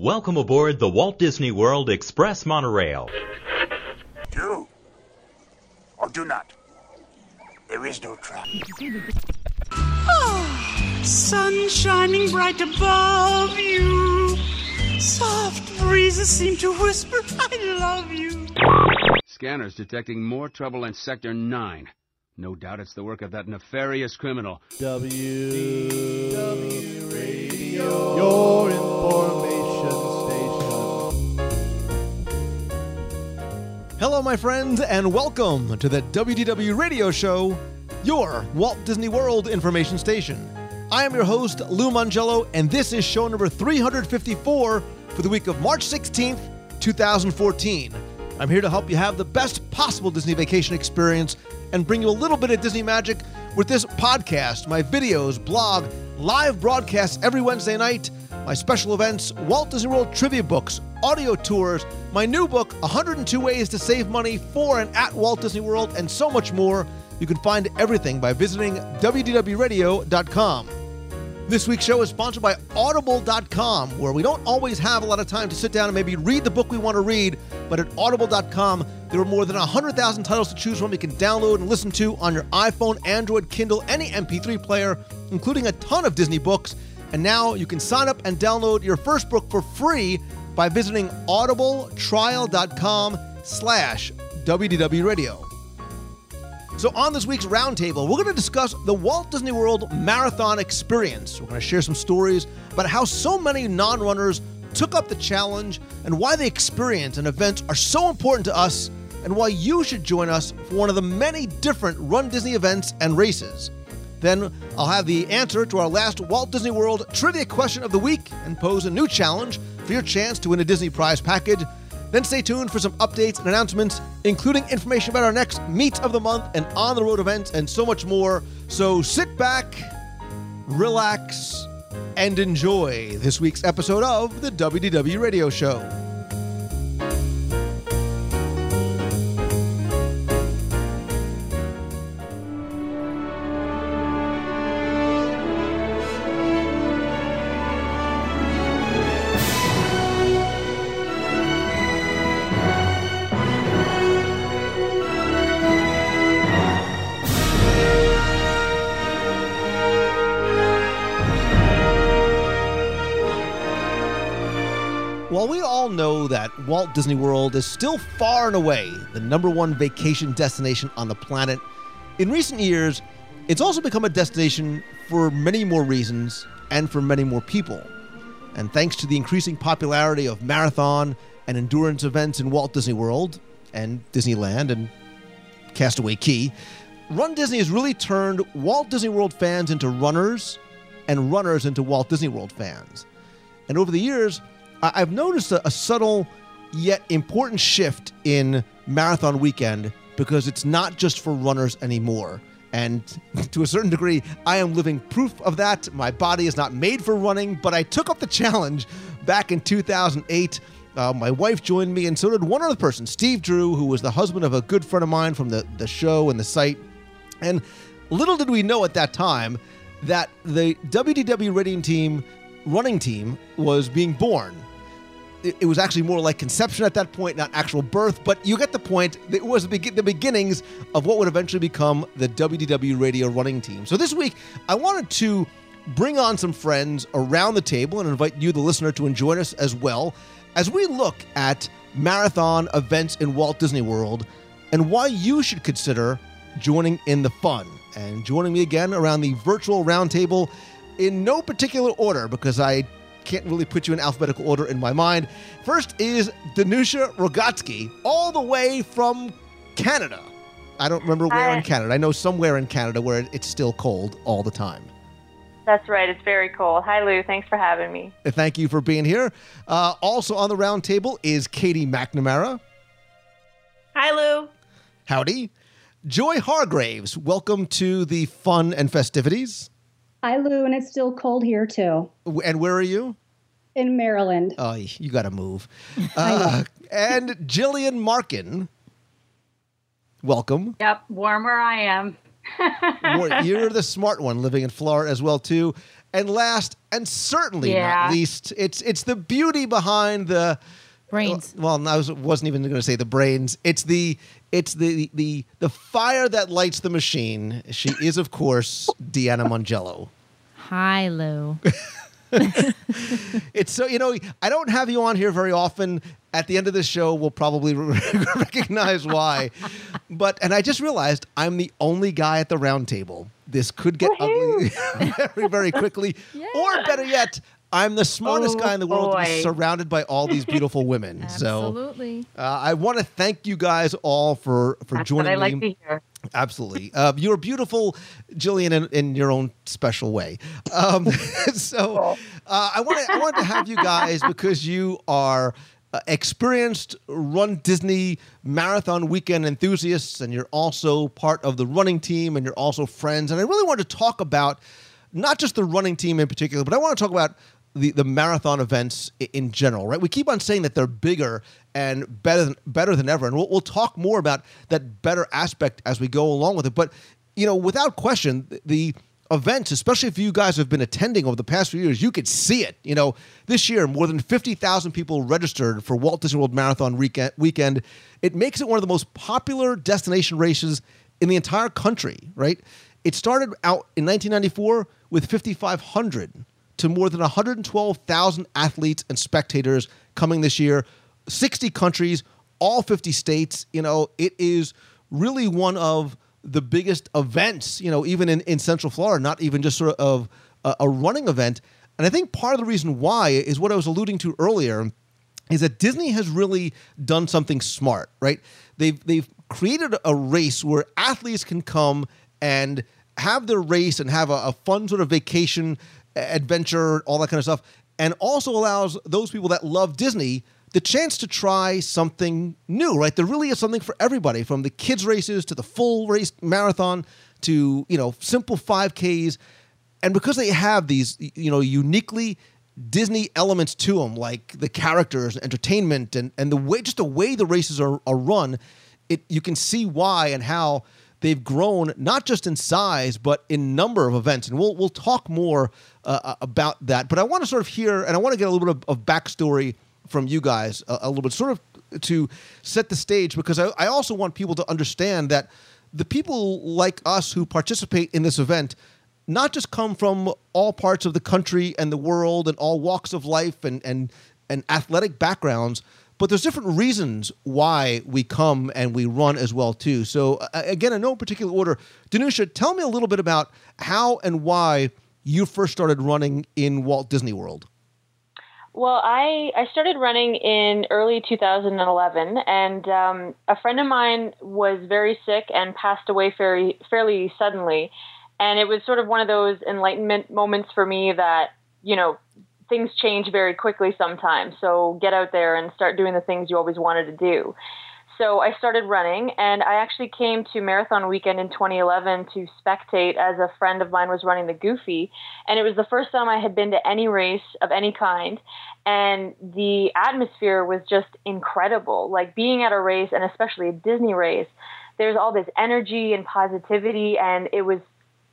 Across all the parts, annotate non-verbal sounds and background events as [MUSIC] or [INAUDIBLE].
Welcome aboard the Walt Disney World Express Monorail. Do or do not. There is no trap. Ah, sun shining bright above you. Soft breezes seem to whisper, I love you. Scanners detecting more trouble in Sector 9. No doubt it's the work of that nefarious criminal. W W Radio, your information station. Hello, my friends, and welcome to the WDW Radio Show, your Walt Disney World information station. I am your host, Lou Mongello, and this is show number 354 for the week of March 16th, 2014. I'm here to help you have the best possible Disney vacation experience and bring you a little bit of Disney magic with this podcast, my videos, blog, live broadcasts every Wednesday night, my special events, Walt Disney World trivia books, audio tours, my new book, 102 Ways to Save Money for and at Walt Disney World, and so much more. You can find everything by visiting WDWRadio.com. This week's show is sponsored by Audible.com, where we don't always have a lot of time to sit down and maybe read the book we want to read, but at Audible.com, there are more than 100,000 titles to choose from you can download and listen to on your iPhone, Android, Kindle, any MP3 player, including a ton of Disney books. And now you can sign up and download your first book for free by visiting audibletrial.com slash WDW Radio. So, on this week's roundtable, we're going to discuss the Walt Disney World Marathon Experience. We're going to share some stories about how so many non runners took up the challenge and why the experience and events are so important to us, and why you should join us for one of the many different Run Disney events and races. Then I'll have the answer to our last Walt Disney World trivia question of the week and pose a new challenge for your chance to win a Disney prize package. Then stay tuned for some updates and announcements, including information about our next Meet of the Month and on the road events and so much more. So sit back, relax, and enjoy this week's episode of the WDW Radio Show. Walt Disney World is still far and away the number one vacation destination on the planet, in recent years, it's also become a destination for many more reasons and for many more people. And thanks to the increasing popularity of marathon and endurance events in Walt Disney World and Disneyland and Castaway Cay, Run Disney has really turned Walt Disney World fans into runners and runners into Walt Disney World fans. And over the years, I've noticed a, a subtle yet important shift in Marathon Weekend because it's not just for runners anymore. And [LAUGHS] to a certain degree, I am living proof of that. My body is not made for running, but I took up the challenge back in 2008. Uh, my wife joined me, and so did one other person, Steve Drew, who was the husband of a good friend of mine from the, the show and the site. And little did we know at that time that the WDW running team, running team was being born it, was actually more like conception at that point, not actual birth. But you get the point. It was the beginnings of what would eventually become the WDW Radio running team. So this week, I wanted to bring on some friends around the table and invite you, the listener, to join us as well as we look at marathon events in Walt Disney World and why you should consider joining in the fun. And joining me again around the virtual roundtable in no particular order because I can't really put you in alphabetical order in my mind. First is Danusha Rogatsky, all the way from Canada. I don't remember where in Canada. I know somewhere in Canada where it's still cold all the time. That's right. It's very cold. Hi, Lou. Thanks for having me. Thank you for being here. Uh, also on the round table is Katie McNamara. Hi, Lou. Howdy. Joy Hargraves, welcome to the fun and festivities. Hi, Lou, and it's still cold here too And where are you? In Maryland. Oh, you got to move. [LAUGHS] Uh, and Jillian Markin, welcome. Yep, warm where I am. [LAUGHS] You're the [LAUGHS] smart one living in Florida as well too. And last, and certainly Yeah. not least, it's it's the beauty behind the Brains. Well, I was, wasn't even going to say the brains. It's the it's the the the fire that lights the machine. She is, of course, Deanna Mongello. Hi, Lou. [LAUGHS] It's so you know I don't have you on here very often. At the end of the show, we'll probably [LAUGHS] recognize why. But and I just realized I'm the only guy at the round table. This could get ugly [LAUGHS] very very quickly. Or better yet, I'm the smartest Oh, guy in the world surrounded by all these beautiful women. so Absolutely. uh, I want to thank you guys all for for That's joining what I me. like to hear. Absolutely. Uh, you're beautiful, Jillian, in, in your own special way. Um, [LAUGHS] so uh, I want to I wanted to have you guys because you are uh, experienced Run Disney marathon weekend enthusiasts, and you're also part of the running team, and you're also friends. And I really wanted to talk about not just the running team in particular, but I want to talk about the, the marathon events in general, right? We keep on saying that they're bigger and better than, better than ever, and we'll, we'll talk more about that better aspect as we go along with it. But you know, without question, the events, especially if you guys have been attending over the past few years, you could see it. You know, this year more than fifty thousand people registered for Walt Disney World Marathon. Weekend, it makes it one of the most popular destination races in the entire country. Right? It started out in 1994 with 5,500 to more than 112,000 athletes and spectators coming this year, 60 countries, all 50 states. You know, it is really one of the biggest events, you know, even in, in Central Florida, not even just sort of a, a running event. And I think part of the reason why is what I was alluding to earlier is that Disney has really done something smart, right? They've they've created a race where athletes can come and have their race and have a, a fun sort of vacation, adventure, all that kind of stuff, and also allows those people that love Disney the chance to try something new, right? There really is something for everybody, from the kids races to the full race marathon to you know simple 5Ks and because they have these you know uniquely disney elements to them like the characters entertainment and, and the way just the way the races are, are run it you can see why and how they've grown not just in size but in number of events. And we'll we'll talk more uh, about that. But i want to sort of hear and i want to get a little bit of, of backstory from you guys a, a little bit sort of to set the stage because I, I also want people to understand that the people like us who participate in this event not just come from all parts of the country and the world and all walks of life and and and athletic backgrounds but there's different reasons why we come and we run as well too so uh, again in no particular order danusha tell me a little bit about how and why you first started running in walt disney world Well, I, I started running in early 2011, and um, a friend of mine was very sick and passed away fairly, fairly suddenly. And it was sort of one of those enlightenment moments for me that, you know, things change very quickly sometimes. So get out there and start doing the things you always wanted to do. So I started running, and I actually came to Marathon Weekend in 2011 to spectate as a friend of mine was running the Goofy, and it was the first time I had been to any race of any kind, and the atmosphere was just incredible. Like being at a race, and especially a Disney race, there's all this energy and positivity, and it was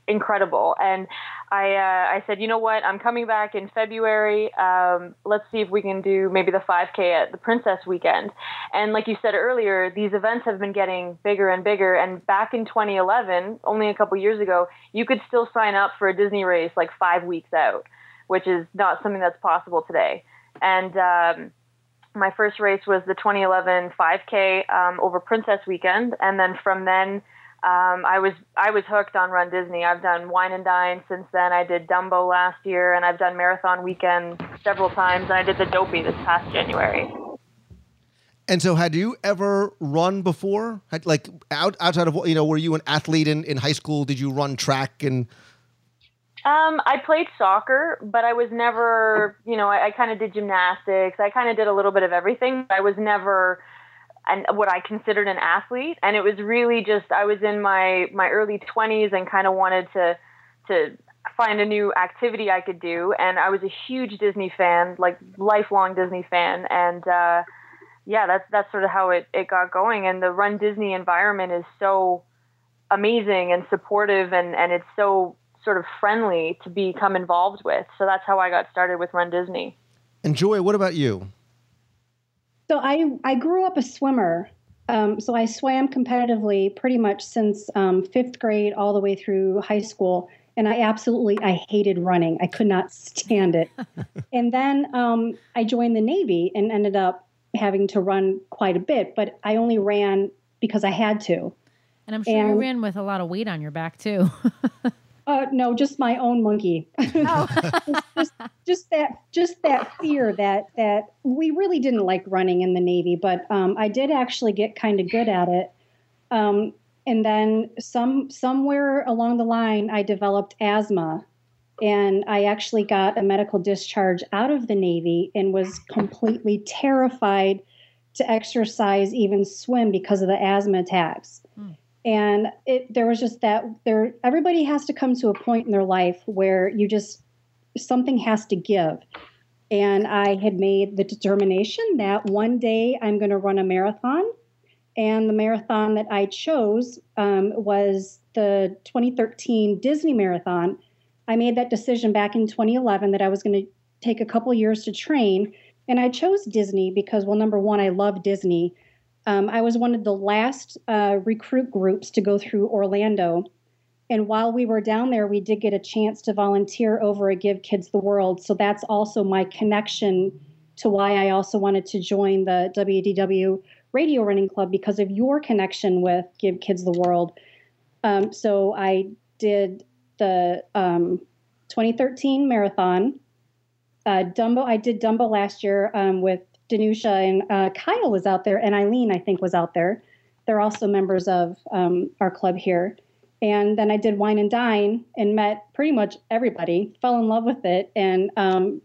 incredible. And I uh, I said, you know what? I'm coming back in February. Um, let's see if we can do maybe the 5K at the Princess Weekend. And like you said earlier, these events have been getting bigger and bigger. And back in 2011, only a couple years ago, you could still sign up for a Disney race like five weeks out, which is not something that's possible today. And um, my first race was the 2011 5K um, over Princess Weekend, and then from then um, I was I was hooked on Run Disney. I've done Wine and Dine since then. I did Dumbo last year, and I've done Marathon Weekend several times. And I did the Dopey this past January. And so, had you ever run before? Had, like out, outside of you know, were you an athlete in, in high school? Did you run track and? Um, I played soccer, but I was never, you know, I, I kind of did gymnastics. I kind of did a little bit of everything. I was never an, what I considered an athlete, and it was really just I was in my my early 20s and kind of wanted to to find a new activity I could do. And I was a huge Disney fan, like lifelong Disney fan, and uh, yeah, that's that's sort of how it it got going. And the Run Disney environment is so amazing and supportive, and and it's so sort of friendly to become involved with. So that's how I got started with Run Disney. And Joy, what about you? So I I grew up a swimmer. Um, so I swam competitively pretty much since um, fifth grade all the way through high school, and I absolutely I hated running. I could not stand it. [LAUGHS] and then um, I joined the Navy and ended up having to run quite a bit, but I only ran because I had to. And I'm sure you ran with a lot of weight on your back too. [LAUGHS] Uh, no, just my own monkey. [LAUGHS] just, just that, just that fear that that we really didn't like running in the Navy, but um, I did actually get kind of good at it. Um, and then some somewhere along the line, I developed asthma, and I actually got a medical discharge out of the Navy and was completely terrified to exercise, even swim, because of the asthma attacks and it there was just that there everybody has to come to a point in their life where you just something has to give. And i had made the determination that one day i'm going to run a marathon. And the marathon that i chose um, was the 2013 disney marathon. I made that decision back in 2011 that i was going to take a couple years to train. And i chose disney because well number one i love disney um, I was one of the last uh, recruit groups to go through Orlando. And while we were down there, we did get a chance to volunteer over at Give Kids the World. So that's also my connection to why I also wanted to join the WDW Radio Running Club because of your connection with Give Kids the World. Um, so I did the um, 2013 marathon. Uh, Dumbo, I did Dumbo last year um, with Danusha and uh, Kyle was out there, and Eileen, I think, was out there. They're also members of um, our club here. And then I did Wine and Dine and met pretty much everybody, fell in love with it, and um,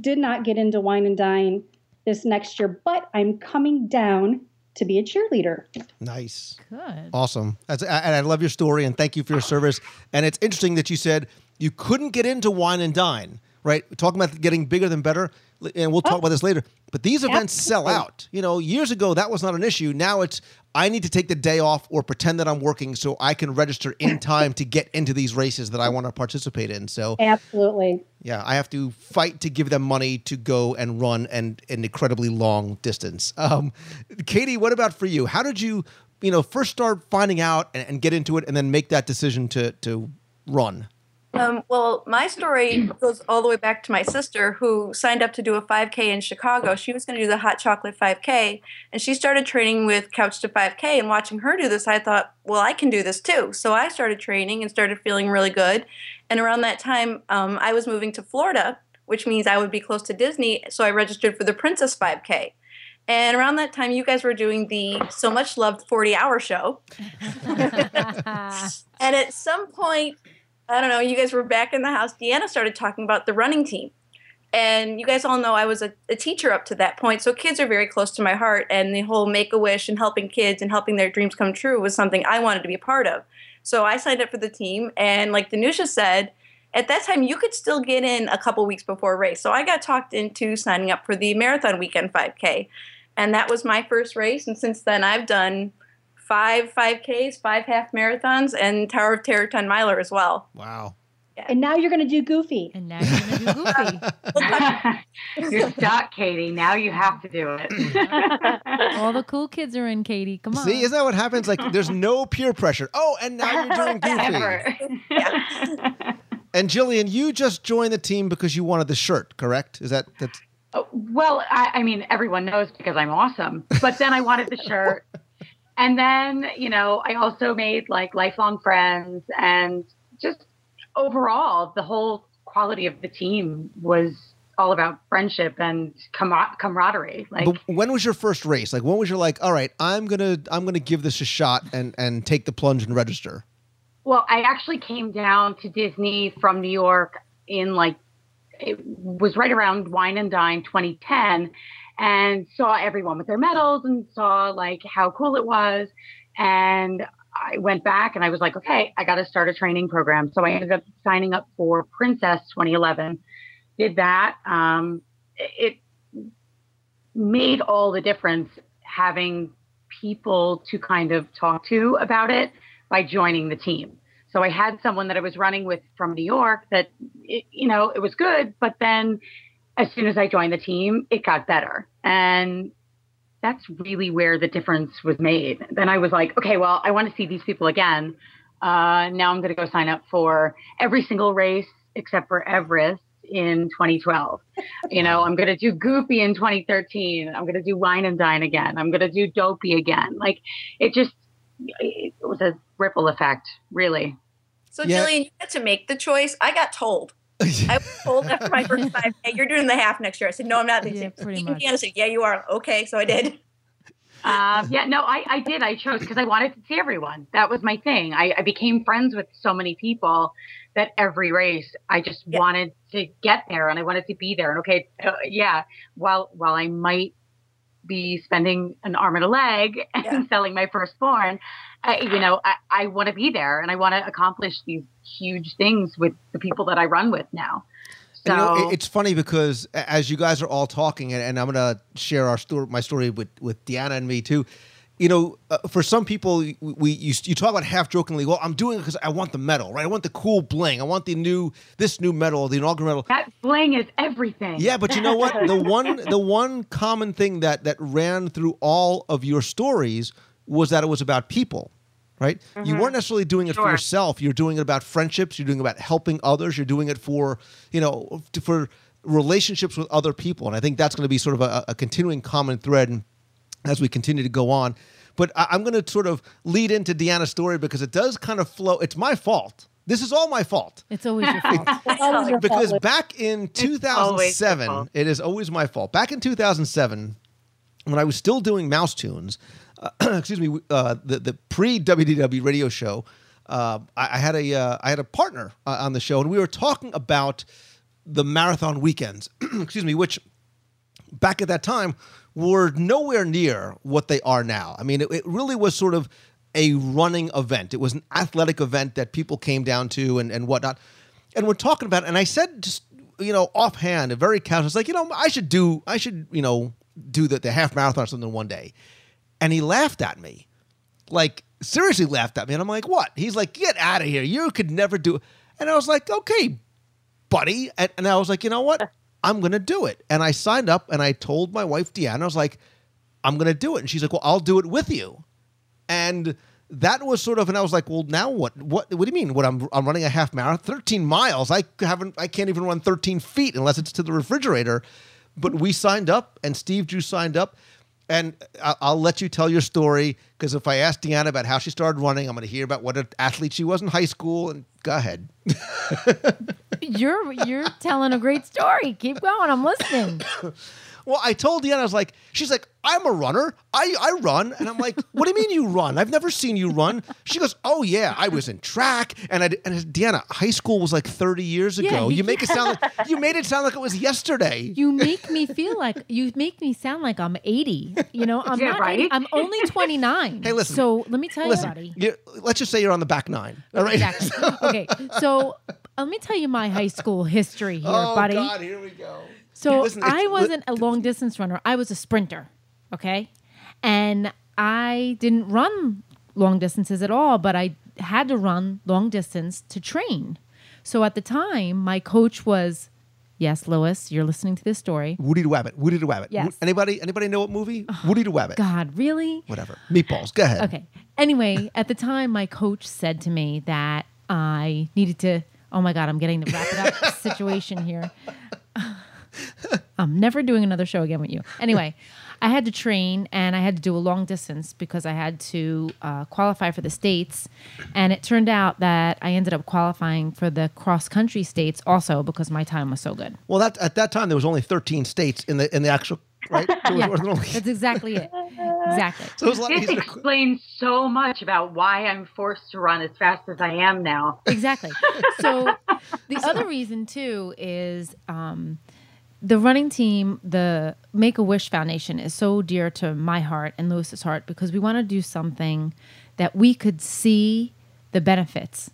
did not get into Wine and Dine this next year, but I'm coming down to be a cheerleader. Nice. Good. Awesome. That's, and I love your story and thank you for your service. And it's interesting that you said you couldn't get into wine and dine, right? Talking about getting bigger than better, and we'll talk about this later. But these events sell out. You know, years ago that was not an issue. Now it's I need to take the day off or pretend that I'm working so I can register in [COUGHS] time to get into these races that I want to participate in. So Absolutely. yeah, I have to fight to give them money to go and run an, an incredibly long distance. Um, Katie, what about for you? How did you, you know, first start finding out and, and get into it, and then make that decision to to run? Um, well, my story goes all the way back to my sister who signed up to do a 5K in Chicago. She was going to do the hot chocolate 5K, and she started training with Couch to 5K. And watching her do this, I thought, well, I can do this too. So I started training and started feeling really good. And around that time, um, I was moving to Florida, which means I would be close to Disney. So I registered for the Princess 5K. And around that time, you guys were doing the so much loved 40 hour show. [LAUGHS] And at some point, I don't know, you guys were back in the house. Deanna started talking about the running team. And you guys all know I was a, a teacher up to that point. So kids are very close to my heart. And the whole make a wish and helping kids and helping their dreams come true was something I wanted to be a part of. So I signed up for the team. And like Danusha said, at that time you could still get in a couple weeks before race. So I got talked into signing up for the Marathon Weekend 5K. And that was my first race. And since then, I've done five 5Ks, five half marathons, and Tower of Terror 10 miler as well. Wow. And now you're going to do Goofy. And now you're going to do Goofy. [LAUGHS] You're stuck, Katie. Now you have to do it. [LAUGHS] All the cool kids are in, Katie. Come on. See, isn't that what happens? Like, there's no peer pressure. Oh, and now you're doing [LAUGHS] Goofy. Ever. And Jillian, you just joined the team because you wanted the shirt, correct? Is that that's Oh, well, I, I mean, everyone knows because I'm awesome. But then I wanted the shirt. And then, you know, I also made like lifelong friends and just overall, the whole quality of the team was all about friendship and camar- camaraderie. Like, But when was your first race? Like when was your like, all right, I'm gonna I'm gonna give this a shot and and take the plunge and register? Well, I actually came down to Disney from New York in like it was right around Wine and Dine 2010 and saw everyone with their medals and saw like how cool it was and I went back and I was like, okay, I got to start a training program. So I ended up signing up for Princess 2011. Did that. Um, it made all the difference having people to kind of talk to about it by joining the team. So I had someone that I was running with from New York that, it, you know, it was good. But then as soon as I joined the team, it got better. And that's really where the difference was made. Then I was like, okay, well, I want to see these people again. Uh, now I'm going to go sign up for every single race except for Everest in 2012. You know, I'm going to do Goofy in 2013. I'm going to do Wine and Dine again. I'm going to do Dopey again. Like it just, it was a ripple effect, really. So, yeah. Jillian, you had to make the choice. I got told. [LAUGHS] I was told after my first five, hey, you're doing the half next year. I said, no, I'm not. Yeah, pretty much. I said, yeah, you are. Okay, so I did. [LAUGHS] Um, yeah, no, I, I did. I chose because I wanted to see everyone. That was my thing. I, I became friends with so many people that every race I just yeah. wanted to get there and I wanted to be there. And okay, uh, yeah, while while I might be spending an arm and a leg [LAUGHS] and yeah. selling my firstborn, I, you know, I, I want to be there and I want to accomplish these huge things with the people that I run with now. So, you know, it's funny because as you guys are all talking, and, and I'm going to share our story, my story with with Deanna and me too. You know, uh, for some people, we you, you talk about half jokingly. Well, I'm doing it because I want the medal, right? I want the cool bling. I want the new this new medal, the inaugural medal. That bling is everything. Yeah, but you know what? the [LAUGHS] one the one common thing that that ran through all of your stories was that it was about people right? Mm-hmm. You weren't necessarily doing it sure. for yourself. You're doing it about friendships. You're doing it about helping others. You're doing it for, you know, for relationships with other people. And I think that's going to be sort of a, a continuing common thread as we continue to go on. But I, I'm going to sort of lead into Deanna's story because it does kind of flow. It's my fault. This is all my fault. It's always your fault. [LAUGHS] because back in 2007, it is always my fault. Back in 2007, when I was still doing mouse tunes, uh, [CLEARS THROAT] excuse me, uh, the the pre WDW radio show, uh, I, I, had a uh, I had a partner uh, on the show, and we were talking about the marathon weekends. [CLEARS THROAT] excuse me, which back at that time were nowhere near what they are now. I mean, it, it really was sort of a running event. It was an athletic event that people came down to and, and whatnot. And we're talking about it, and I said just you know offhand, a very casual, it's like you know I should do I should you know do the, the half marathon or something one day. And he laughed at me. Like, seriously laughed at me. And I'm like, what? He's like, get out of here. You could never do it. And I was like, okay, buddy. And, and I was like, you know what? I'm going to do it. And I signed up and I told my wife, Deanna, I was like, I'm going to do it. And she's like, well, I'll do it with you. And that was sort of, and I was like, well, now what? What? What do you mean? What? I'm I'm running a half marathon, 13 miles. I haven't, I can't even run 13 feet unless it's to the refrigerator. But we signed up, and Steve Drew signed up, and I'll let you tell your story because if I ask Deanna about how she started running, I'm going to hear about what an athlete she was in high school. And go ahead. you're you're telling a great story. Keep going. I'm listening. [LAUGHS] Well, I told Deanna, I was like, she's like, I'm a runner. I, I run. And I'm like, what do you mean you run? I've never seen you run. She goes, oh, yeah, I was in track. And I, and Deanna, high school was like 30 years ago. Yeah, you make it sound like, you made it sound like it was yesterday. You make me feel like, you make me sound like I'm 80. You know, I'm yeah, not right? 80, I'm only 29. Hey, listen. So let me tell listen, you, buddy. let's just say you're on the back nine. All right. Exactly. okay. So let me tell you my high school history here, [LAUGHS] oh, buddy. Oh, God, here we go. So Listen, I wasn't a long distance runner. I was a sprinter. Okay. And I didn't run long distances at all, but I had to run long distance to train. So at the time, my coach was, yes, Lois, you're listening to this story. Woody the Wabbit. Woody the Wabbit. Yes. Anybody? Anybody know what movie? Woody the Wabbit. God, really? Whatever. Meatballs. Go ahead. Okay. Anyway, at the time, my coach said to me that I needed to. Oh my God, I'm getting the wrap it up [LAUGHS] situation here. [LAUGHS] I'm never doing another show again with you. Anyway, I had to train and I had to do a long distance because I had to uh, qualify for the states. And it turned out that I ended up qualifying for the cross country states also because my time was so good. Well, that at that time there was only 13 states in the in the actual right. [LAUGHS] So yeah, that's exactly it. Exactly. [LAUGHS] So it was a lot this easier. explains so much about why I'm forced to run as fast as I am now. Exactly. So the other reason too is. Um, the running team, the Make a Wish Foundation, is so dear to my heart and Lewis's heart because we want to do something that we could see the benefits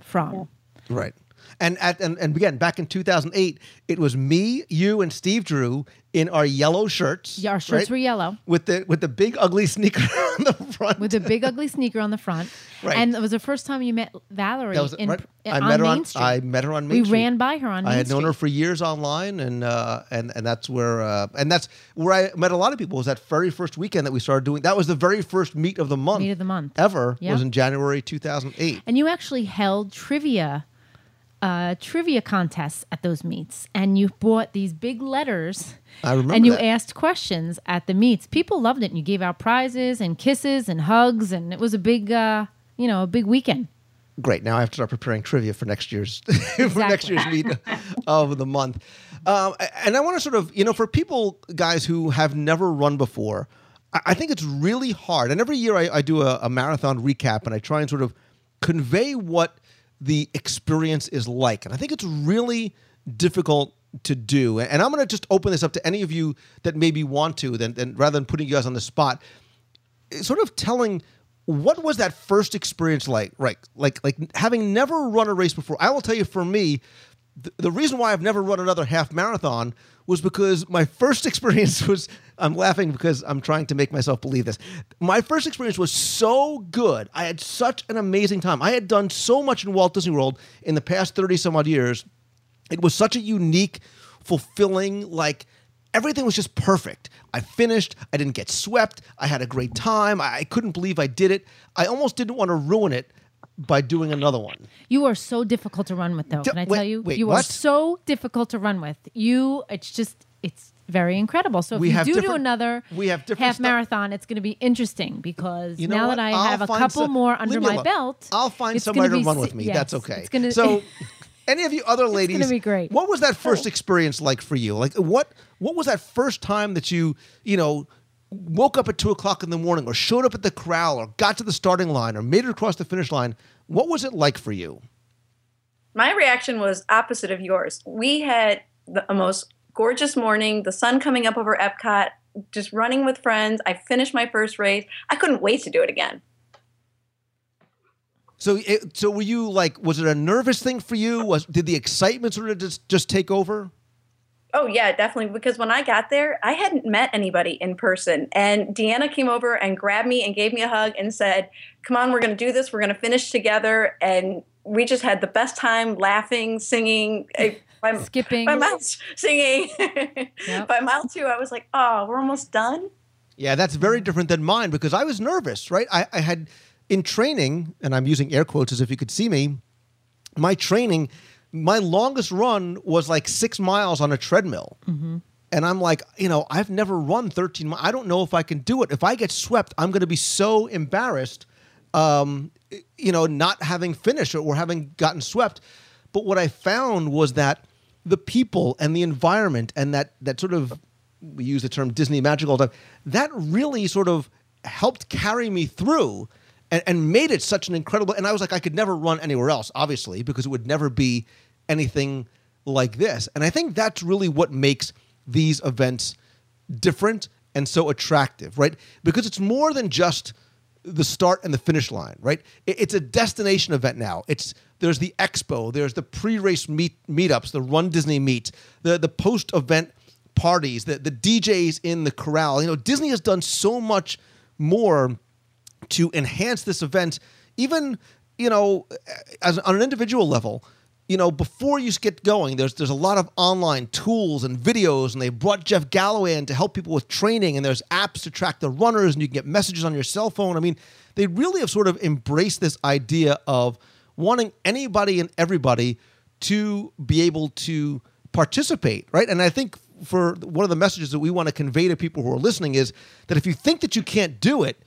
from. Right. And at and, and again, back in 2008, it was me, you, and Steve Drew in our yellow shirts. Yeah, our shirts right? were yellow with the with the big ugly sneaker [LAUGHS] on the front. with a big ugly sneaker on the front. Right. And it was the first time you met Valerie That was- in, right. on I met her Main on Street. I met her on Main we Street. ran by her on Main I had known Street. her for years online, and uh, and and that's where uh, and that's where I met a lot of people. Was that very first weekend that we started doing? That was the very first meet of the month. Meet of the month. ever Yeah. was in January 2008. And you actually held trivia uh, trivia contests at those meets, and you bought these big letters. I remember And you that. asked questions at the meets. People loved it, and you gave out prizes and kisses and hugs, and it was a big, uh, you know, a big weekend. Great. Now I have to start preparing trivia for next year's [LAUGHS] for next year's meet [LAUGHS] of the month. Um, and I want to sort of you know for people guys who have never run before, I, I think it's really hard. And every year I, I do a, a marathon recap and I try and sort of convey what the experience is like. And I think it's really difficult to do. And I'm going to just open this up to any of you that maybe want to, then, then rather than putting you guys on the spot eh, sort of telling what was that first experience like right like like having never run a race before i will tell you for me th- the reason why i've never run another half marathon was because my first [LAUGHS] experience was i'm laughing because i'm trying to make myself believe this. My first experience was so good. I had such an amazing time. I had done so much in walt disney world in the past 30 some odd years. It was such a unique fulfilling like everything was just perfect. I finished i didn't get swept i had a great time i, I couldn't believe i did it. I almost didn't want to ruin it by doing another one You are so difficult to run with, though. D- Can I wait- tell you? wait, you are so difficult to run with. You, it's just, it's very incredible. So if We you do do another we have half stu- marathon, it's going to be interesting because You know now what? that I I'll have a couple more under my alone. belt, i'll find somebody gonna run with me yes, that's okay It's gonna, so [LAUGHS] any of you other ladies It's gonna be great. what was that first oh. experience like for you like what what was that first time that you you know woke up at two o'clock in the morning or showed up at the corral or got to the starting line or made it across the finish line what was it like for you My reaction was opposite of yours. We had the most gorgeous morning, the sun coming up over Epcot, just running with friends. I finished my first race. I couldn't wait to do it again. So, it, so were you like? Was it a nervous thing for you? Was did the excitement sort of just just take over? Oh yeah, definitely. Because when I got there, I hadn't met anybody in person, and Deanna came over and grabbed me and gave me a hug and said, "Come on, we're going to do this. We're going to finish together." And we just had the best time, laughing, singing, eh, by, skipping, by mile singing. by mile two, I was like, "Oh, we're almost done." Yeah, that's very different than mine because I was nervous, right? I, I had in training, and I'm using air quotes as if you could see me. My training, my longest run was like six miles on a treadmill. And I'm like, you know, I've never run 13 miles. I don't know if I can do it. If I get swept, I'm going to be so embarrassed, um, you know, not having finished or having gotten swept. But what I found was that the people and the environment and that that sort of we use the term Disney magic all the time. That really sort of helped carry me through and, and made it such an incredible. And I was like, I could never run anywhere else, obviously, because it would never be anything like this. And I think that's really what makes these events different and so attractive, right? Because it's more than just the start and the finish line, right? It's a destination event now. It's there's the expo, there's the pre-race meet meetups, the Run Disney meet, the the post-event parties, the the DJs in the corral. You know, Disney has done so much more to enhance this event, even you know, as on an individual level. You know, before you get going, there's there's a lot of online tools and videos, and they brought Jeff Galloway in to help people with training, and there's apps to track the runners, and you can get messages on your cell phone. I mean, they really have sort of embraced this idea of wanting anybody and everybody to be able to participate, right? And I think for one of the messages that we want to convey to people who are listening is that if you think that you can't do it,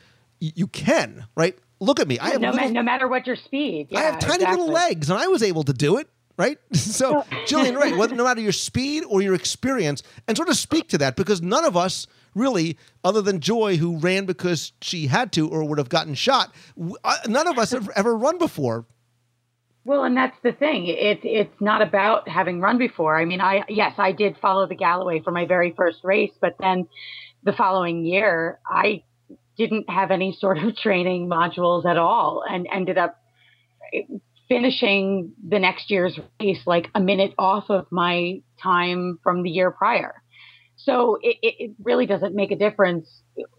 you can, right? Look at me. I have no, ma- no matter what your speed. I have Yeah, tiny little legs, and I was able to do it. Right, [LAUGHS] so [LAUGHS] Jillian, right? Whether no matter your speed or your experience, and sort of speak to that because none of us really, other than Joy, who ran because she had to or would have gotten shot, uh, none of us have ever run before. Well, and that's the thing. It's it's not about having run before. I mean, I yes, I did follow the Galloway for my very first race, but then the following year, I didn't have any sort of [LAUGHS] training modules at all, and ended up finishing the next year's race like a minute off of my time from the year prior. So it, it, really doesn't make a difference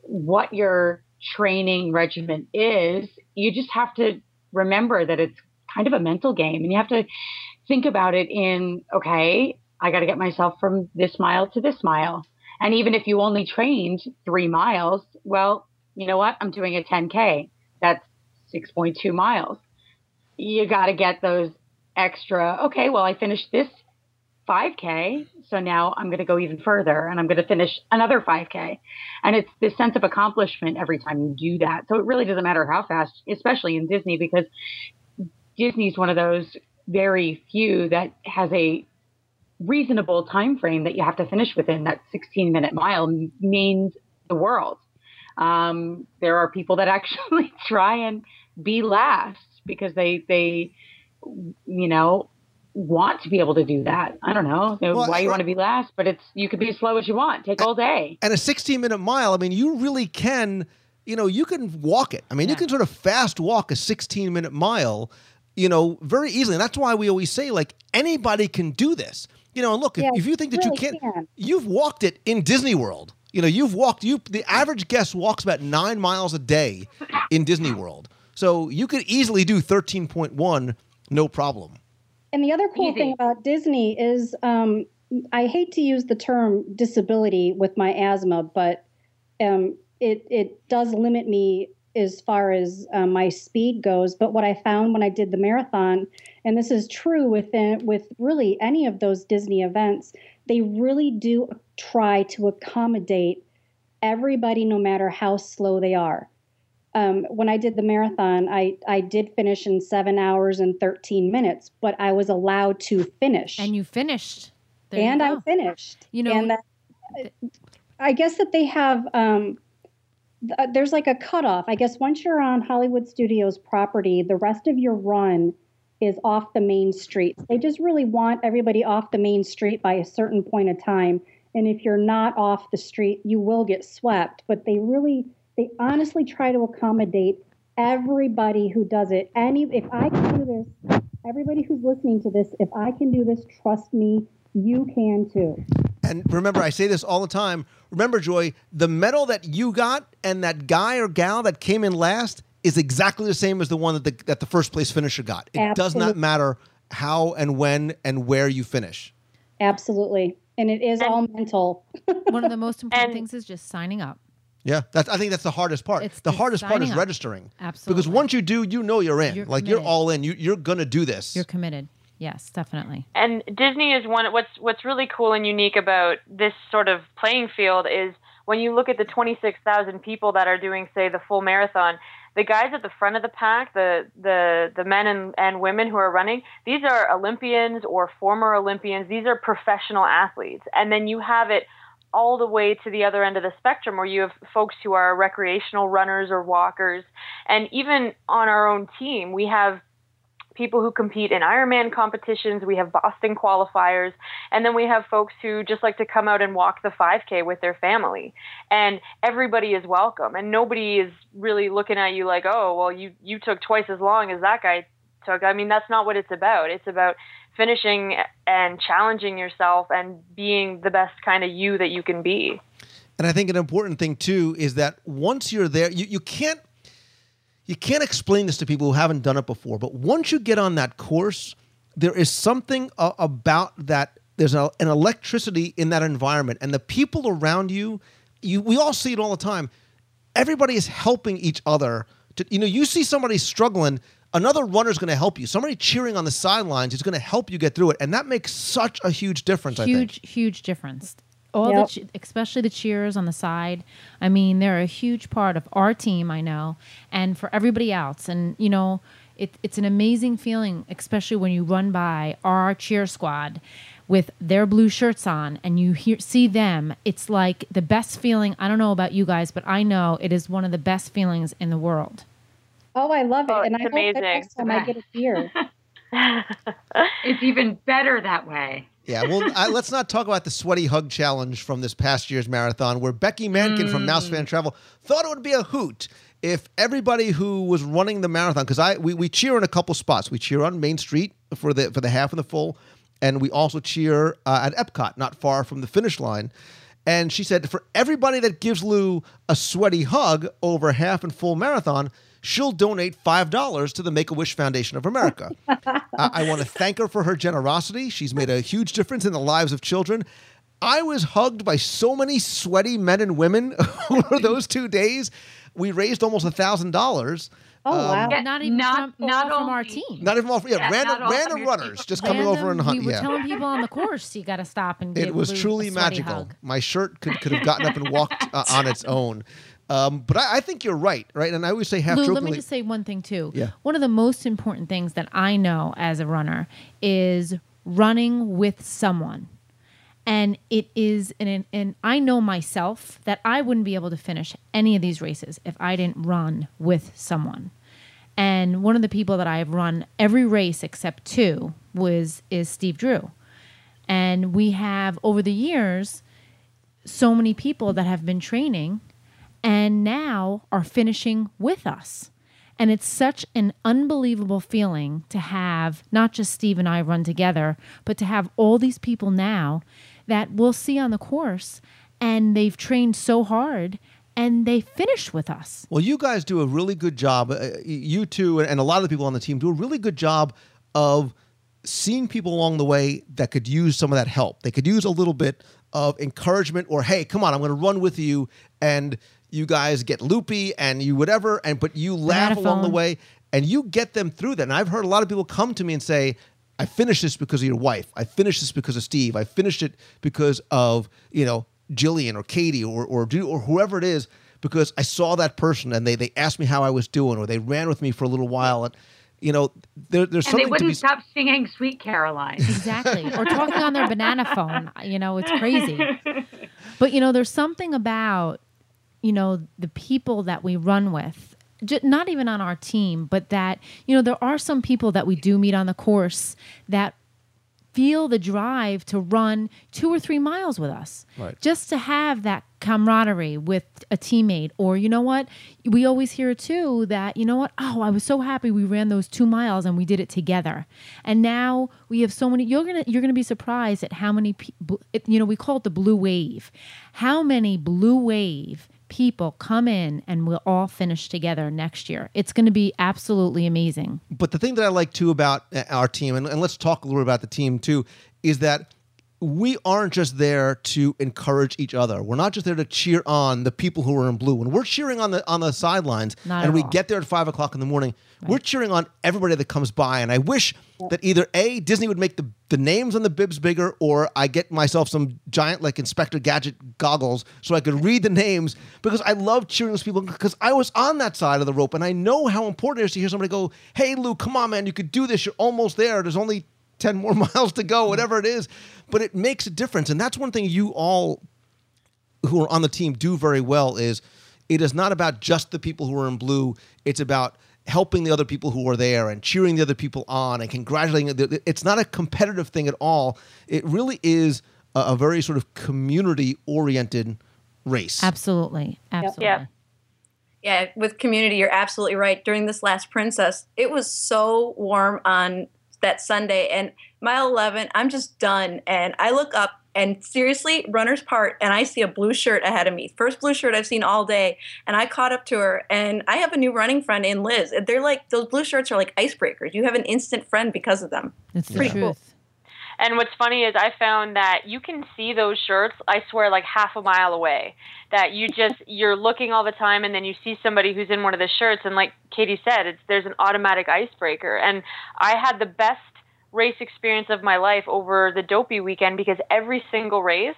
what your training regimen is. You just have to remember that it's kind of a mental game and you have to think about it in okay, I got to get myself from this mile to this mile. And even if you only trained three miles, well, you know what? I'm doing a 10K. That's 6.2 miles. You got to get those extra. Okay, well, I finished this 5K. So now I'm going to go even further and I'm going to finish another 5K. And it's this sense of accomplishment every time you do that. So it really doesn't matter how fast, especially in Disney, because Disney's one of those very few that has a reasonable time frame that you have to finish within. That 16 minute mile means the world. Um, there are people that [LAUGHS] actually try and be last because they they you know want to be able to do that. I don't know well, why you want to be last, but it's you could be as slow as you want. Take all day. And a 16 minute mile, I mean, you really can, you know, you can walk it. I mean, yeah. you can sort of fast walk a 16 minute mile, you know, very easily. And that's why we always say like anybody can do this. You know, and look, yeah, if, if, you think that really you can't, can. you've walked it in Disney World. You know, you've walked you the average guest walks about 9 miles a day in Disney World. So you could easily do 13.1 no problem. And the other cool Easy. thing about Disney is um, I hate to use the term disability with my asthma, but um, it, it does limit me as far as uh, my speed goes. But what I found when I did the marathon, and this is true within with really any of those Disney events, they really do try to accommodate everybody, no matter how slow they are um, when I did the marathon, I, I did finish in seven hours and 13 minutes, but I was allowed to finish. And you finished. There and you I finished. You know, and that, I guess that they have, um, th- there's like a cutoff. I guess once you're on Hollywood Studios property, the rest of your run is off the main street. They just really want everybody off the main street by a certain point of time. And if you're not off the street, you will get swept. But they really, they honestly try to accommodate everybody who does it. Any if I can do this, everybody who's listening to this, if I can do this, trust me, you can too. And remember, I say this all the time. Remember, Joy, the medal that you got and that guy or gal that came in last is exactly the same as the one that the, that the first place finisher got. It Absolutely. does not matter how and when and where you finish. Absolutely. And it is and all mental. [LAUGHS] one of the most important things is just signing up. Yeah, that's. I think that's the hardest part. It's the hardest part is up. registering. Absolutely. Because once you do, you know you're in. You're like committed. you're all in. You, you're gonna do this. You're committed. Yes, definitely. And Disney is one. What's what's really cool and unique about this sort of playing field is when you look at the 26,000 people that are doing, say, the full marathon. The guys at the front of the pack, the the the men and, and women who are running, these are Olympians or former Olympians. These are professional athletes, and then you have it all the way to the other end of the spectrum where you have folks who are recreational runners or walkers. And even on our own team, we have people who compete in Ironman competitions, we have Boston qualifiers, and then we have folks who just like to come out and walk the 5K with their family. And everybody is welcome, and nobody is really looking at you like, oh, well, you you took twice as long as that guy took. I mean, that's not what it's about. It's about finishing and challenging yourself and being the best kind of you that you can be. And I think an important thing too is that once you're there, you, you can't you can't explain this to people who haven't done it before. But once you get on that course, there is something uh, about that. There's an electricity in that environment, and the people around you. You we all see it all the time. Everybody is helping each other. To, you know, you see somebody struggling, another runner is going to help you. Somebody cheering on the sidelines is going to help you get through it, and that makes such a huge difference. Huge, huge difference. All Yep. the, che- especially the cheers on the side. I mean, they're a huge part of our team. I know, and for everybody else. And you know, it, it's an amazing feeling, especially when you run by our cheer squad with their blue shirts on and you hear, see them. It's like the best feeling. I don't know about you guys, but I know it is one of the best feelings in the world. Oh, I love it, Oh, and I it's hope that next time I get a beer. [LAUGHS] It's even better that way. Yeah, well, I, let's not talk about the sweaty hug challenge from this past year's marathon, where Becky Mankin from Mouse Fan Travel thought it would be a hoot if everybody who was running the marathon, because I we, we cheer in a couple spots. We cheer on Main Street for the for the half and the full, and we also cheer uh, at Epcot, not far from the finish line. And she said, for everybody that gives Lou a sweaty hug over half and full marathon, she'll donate $5 to the Make a Wish Foundation of America. [LAUGHS] I, I want to thank her for her generosity. She's made a huge difference in the lives of children. I was hugged by so many sweaty men and women [LAUGHS] over those two days. We raised almost a thousand dollars. Oh wow! But not even Not- from, all not from our team. Not even all, yeah, Yeah, random, all random from runners team. just coming over and Random, hunt. We were Yeah, telling people on the course you got to stop and give it was Lou truly a magical. hug. My shirt could, could have gotten up and walked uh, on its [LAUGHS] own. Um, but I, I think you're right, right? And I always say half Lou, let me just say one thing too. Yeah. One of the most important things that I know as a runner is running with someone. And it is, and, and I know myself that I wouldn't be able to finish any of these races if I didn't run with someone. And one of the people that I have run every race except two was is Steve Drew. And we have over the years so many people that have been training and now are finishing with us. And it's such an unbelievable feeling to have not just Steve and I run together, but to have all these people now that we'll see on the course and they've trained so hard and they finish with us. Well, you guys do a really good job. Uh, you two and a lot of the people on the team do a really good job of seeing people along the way that could use some of that help. They could use a little bit of encouragement or, hey, come on, I'm going to run with you. And you guys get loopy and you whatever, and but you laugh along the way and you get them through that. And I've heard a lot of people come to me and say, I finished this because of your wife. I finished this because of Steve. I finished it because of, you know, Jillian or Katie or or or whoever it is because I saw that person and they they asked me how I was doing or they ran with me for a little while and you know there, there's And they something to wouldn't be stop singing Sweet Caroline. Exactly. or talking on their banana phone. You know, it's crazy. [LAUGHS] But you know, there's something about you know the people that we run with. Not even on our team, but that you know there are some people that we do meet on the course that feel the drive to run two or three miles with us. Right. Just to have that camaraderie with a teammate. Or, you know what? We always hear too that, you know what? Oh, I was so happy we ran those two miles and we did it together. And now we have so many, you're going to, you're going to be surprised at how many people, you know, we call it the blue wave. How many blue wave people come in and we'll all finish together next year. It's going to be absolutely amazing. but the thing that I like too about uh, our team, and, and let's talk a little bit about the team too, is that we aren't just there to encourage each other. We're not just there to cheer on the people who are in blue. When we're cheering on the on the sidelines, Not and we all. get there at five o'clock in the morning, we're cheering on everybody that comes by. And I wish that either a Disney would make the the names on the bibs bigger, or I get myself some giant like Inspector Gadget goggles so I could read the names because I love cheering those people because I was on that side of the rope and I know how important it is to hear somebody go, "Hey, Lou, come on, man, you could do this. You're almost there. There's only 10 more [LAUGHS] miles to go, whatever it is. But it makes a difference. And that's one thing you all who are on the team do very well is it is not about just the people who are in blue. It's about helping the other people who are there and cheering the other people on and congratulating. It's not a competitive thing at all. It really is a, a very sort of community oriented race. Absolutely. Absolutely. Yeah. Yeah, with community, you're absolutely right. During this last Princess, it was so warm on that Sunday, and mile 11, I'm just done. And I look up, and seriously, runner's part, and I see a blue shirt ahead of me. First blue shirt I've seen all day. And I caught up to her, and I have a new running friend in Liz. They're like, those blue shirts are like icebreakers. You have an instant friend because of them. It's the Pretty cool. truth. And what's funny is I found that you can see those shirts, I swear, like half a mile away. That you just [LAUGHS] you're looking all the time, and then you see somebody who's in one of the shirts, and like Katie said, it's there's an automatic icebreaker. And I had the best race experience of my life over the Dopey weekend because every single race,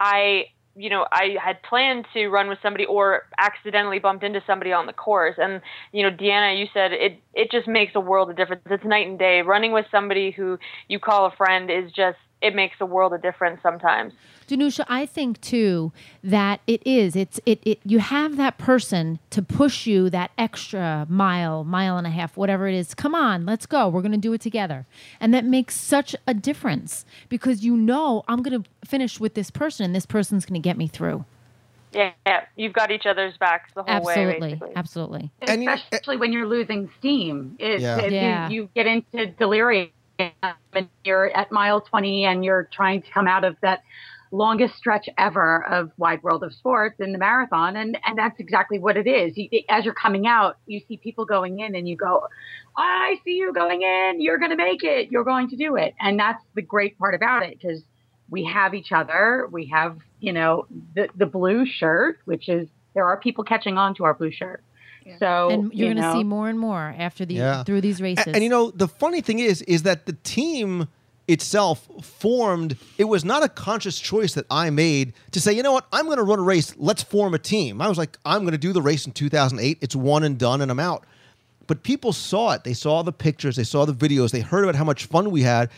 I you know I had planned to run with somebody or accidentally bumped into somebody on the course. And you know, Deanna, you said it it just makes a world of difference. It's night and day. Running with somebody who you call a friend is just it makes a world of difference sometimes. Danusha, I think too that it is. It's it, it you have that person to push you that extra mile, mile and a half, whatever it is. Come on, let's go. We're gonna do it together. And that makes such a difference because you know I'm gonna finish with this person and this person's gonna get me through. Yeah, yeah. you've got each other's backs the whole Absolutely. way. basically. Absolutely. especially when you're losing steam. It, Yeah. it- you- You, get into delirium and you're at mile 20 and you're trying to come out of that longest stretch ever of wide world of sports in the marathon. And and that's exactly what it is. You, as you're coming out you see people going in and you go i see you going in. You're going to make it. You're going to do it. And that's the great part about it because we have each other. We have you know the the blue shirt which is there are people catching on to our blue shirt so and you're you gonna see more and more after the Yeah. through these races. And, and you know, the funny thing is, is that the team itself formed. It was not a conscious choice that I made to say, you know what, I'm going to run a race. Let's form a team. I was like, I'm going to do the race in 2008. It's one and done, and I'm out. But people saw it. They saw the pictures. They saw the videos. They heard about how much fun we had,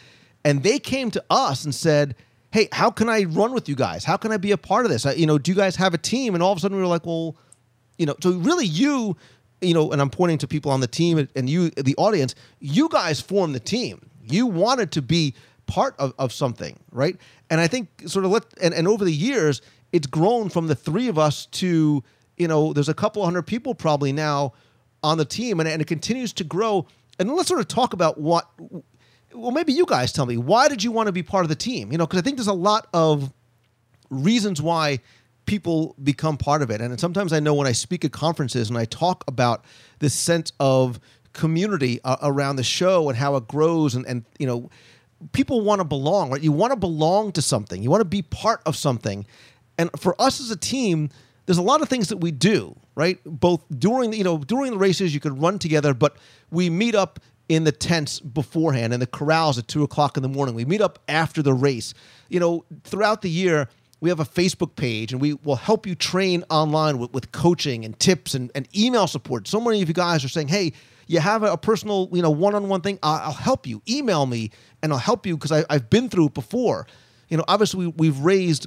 and they came to us and said. Hey, how can I run with you guys? How can I be a part of this? I, you know, do you guys have a team? And all of a sudden, we were like, well, you know, so really you, you know, and I'm pointing to people on the team and- you, the audience, you guys formed the team. You wanted to be part of, of something, right? And I think sort of let, and, and over the years, it's grown from the three of us to, you know, there's a couple hundred people probably now on the team and, and it continues to grow. And let's sort of talk about what, well, maybe you guys tell me, why did you want to be part of the team? You know, because I think there's a lot of, reasons why people become part of it. And sometimes I know when I speak at conferences and I talk about this sense of community uh, around the show and how it grows and, and you know, people want to belong, right? You want to belong to something. You want to be part of something. And for us as a team, there's a lot of things that we do, right? Both during the, you know, during the races, you could run together, but we meet up in the tents beforehand and the corrals at two o'clock in the morning. We meet up after the race. You know, throughout the year, we have a Facebook page and we will help you train online with, with coaching and tips and, and email support. So many of you guys are saying, hey, you have a, a personal, you know, one-on-one thing. I'll, I'll help you. Email me and I'll help you because I've been through it before. You know, obviously we, we've raised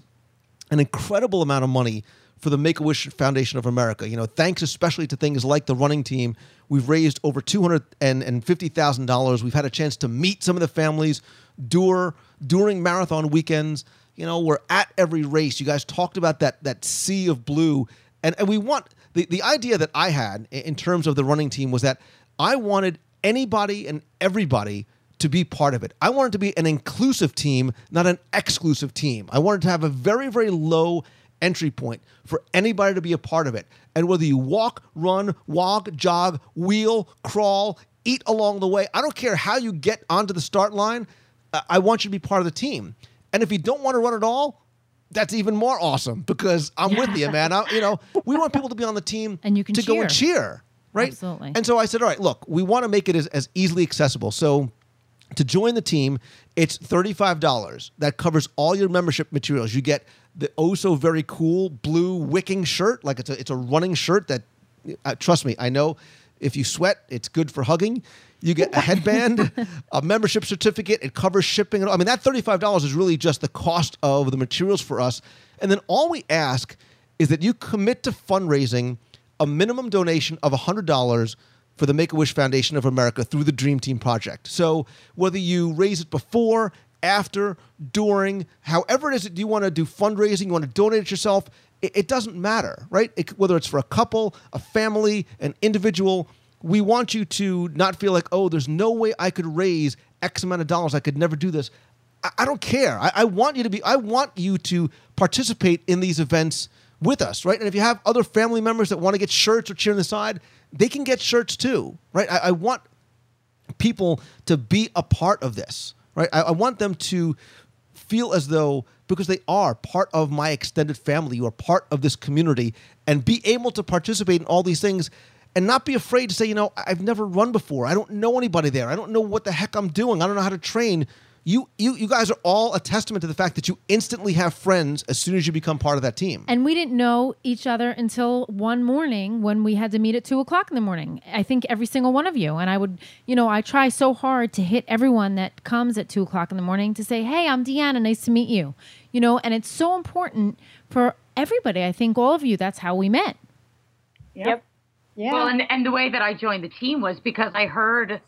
an incredible amount of money for the Make a Wish Foundation of America. You know, thanks especially to things like the running team, we've raised over two hundred and fifty thousand dollars. We've had a chance to meet some of the families dur- during marathon weekends. You know, we're at every race. You guys talked about that that sea of blue, and and we want the the idea that I had in terms of the running team was that I wanted anybody and everybody to be part of it. I wanted to be an inclusive team, not an exclusive team. I wanted to have a very, very low entry point for anybody to be a part of it. And whether you walk, run, walk, jog, wheel, crawl, eat along the way, I don't care how you get onto the start line. I- I want you to be part of the team. And if you don't want to run at all, that's even more awesome because I'm with you, man. I, you know, we want people to be on the team And you can to go and cheer. cheer, right? Absolutely. And so I said, all right, look, we want to make it as, as easily accessible. So to join the team, it's $35. That covers all your membership materials. You get the oh so very cool blue wicking shirt, like it's a it's a running shirt that uh, trust me, I know if you sweat, it's good for hugging. You get a headband, a membership certificate, it covers shipping. I mean, that $35 is really just the cost of the materials for us. And then all we ask is that you commit to fundraising a minimum donation of $100 for the Make a Wish Foundation of America through the Dream Team Project. So whether you raise it before, after, during, however it is that you want to do fundraising, you want to donate it yourself, it, it doesn't matter, right? It, whether it's for a couple, a family, an individual, we want you to not feel like, oh, there's no way I could raise X amount of dollars. I could never do this. I, I don't care. I, I want you to be. I want you to participate in these events with us, right? And if you have other family members that want to get shirts or cheer on the side, they can get shirts too, right? I, I want people to be a part of this, right? I, I want them to feel as though because they are part of my extended family, you are part of this community, and be able to participate in all these things and not be afraid to say, you know, I've never run before. I don't know anybody there. I don't know what the heck I'm doing. I don't know how to train. you you you guys are all a testament to the fact that you instantly have friends as soon as you become part of that team. And we didn't know each other until one morning when we had to meet at two o'clock in the morning. I think every single one of you. And I would, you know, I try so hard to hit everyone that comes at two o'clock in the morning to say, hey, I'm Deanna. Nice to meet you. You know, and it's so important for everybody. I think all of you, that's how we met. Yep. Yeah. Well, and, and the way that I joined the team was because I heard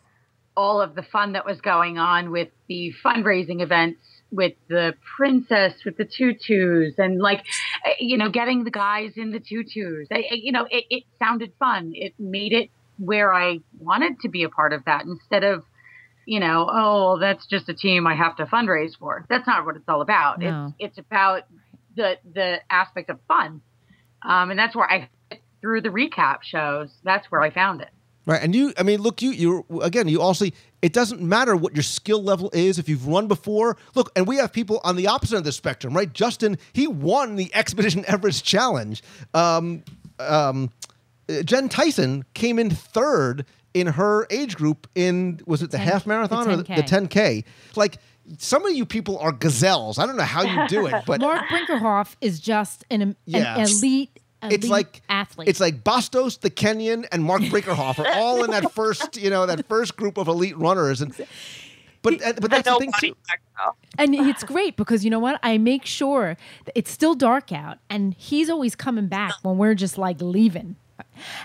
all of the fun that was going on with the fundraising events with the princess with the tutus and like eh, you know getting the guys in the tutus. I, I- you know it, it sounded fun. It made it where i wanted to be a part of that instead of you know oh that's just a team i have to fundraise for. That's not what it's all about. No. it's it's about the the aspect of fun. Um, and that's where i through the recap shows that's where i found it Right, and you, I mean, look, you, you again, you also, it doesn't matter what your skill level is if you've run before. Look, and we have people on the opposite of the spectrum, right? Justin, he won the Expedition [LAUGHS] Everest Challenge. Um, um, uh, Jen Tyson came in third in her age group in was it the 10 half marathon the or the, 10K. the 10k? Like some of you people are gazelles. I don't know how you do it, [LAUGHS] but Mark Brinkerhoff is just an, an Yeah. elite, elite it's like athlete. It's like Bastos, the Kenyan, and Mark [LAUGHS] Brinkerhoff are all in that first, you know, that first group of elite runners. And but uh, but that's the thing too. and it's great because you know what? I make sure that it's still dark out, and he's always coming back when we're just like leaving.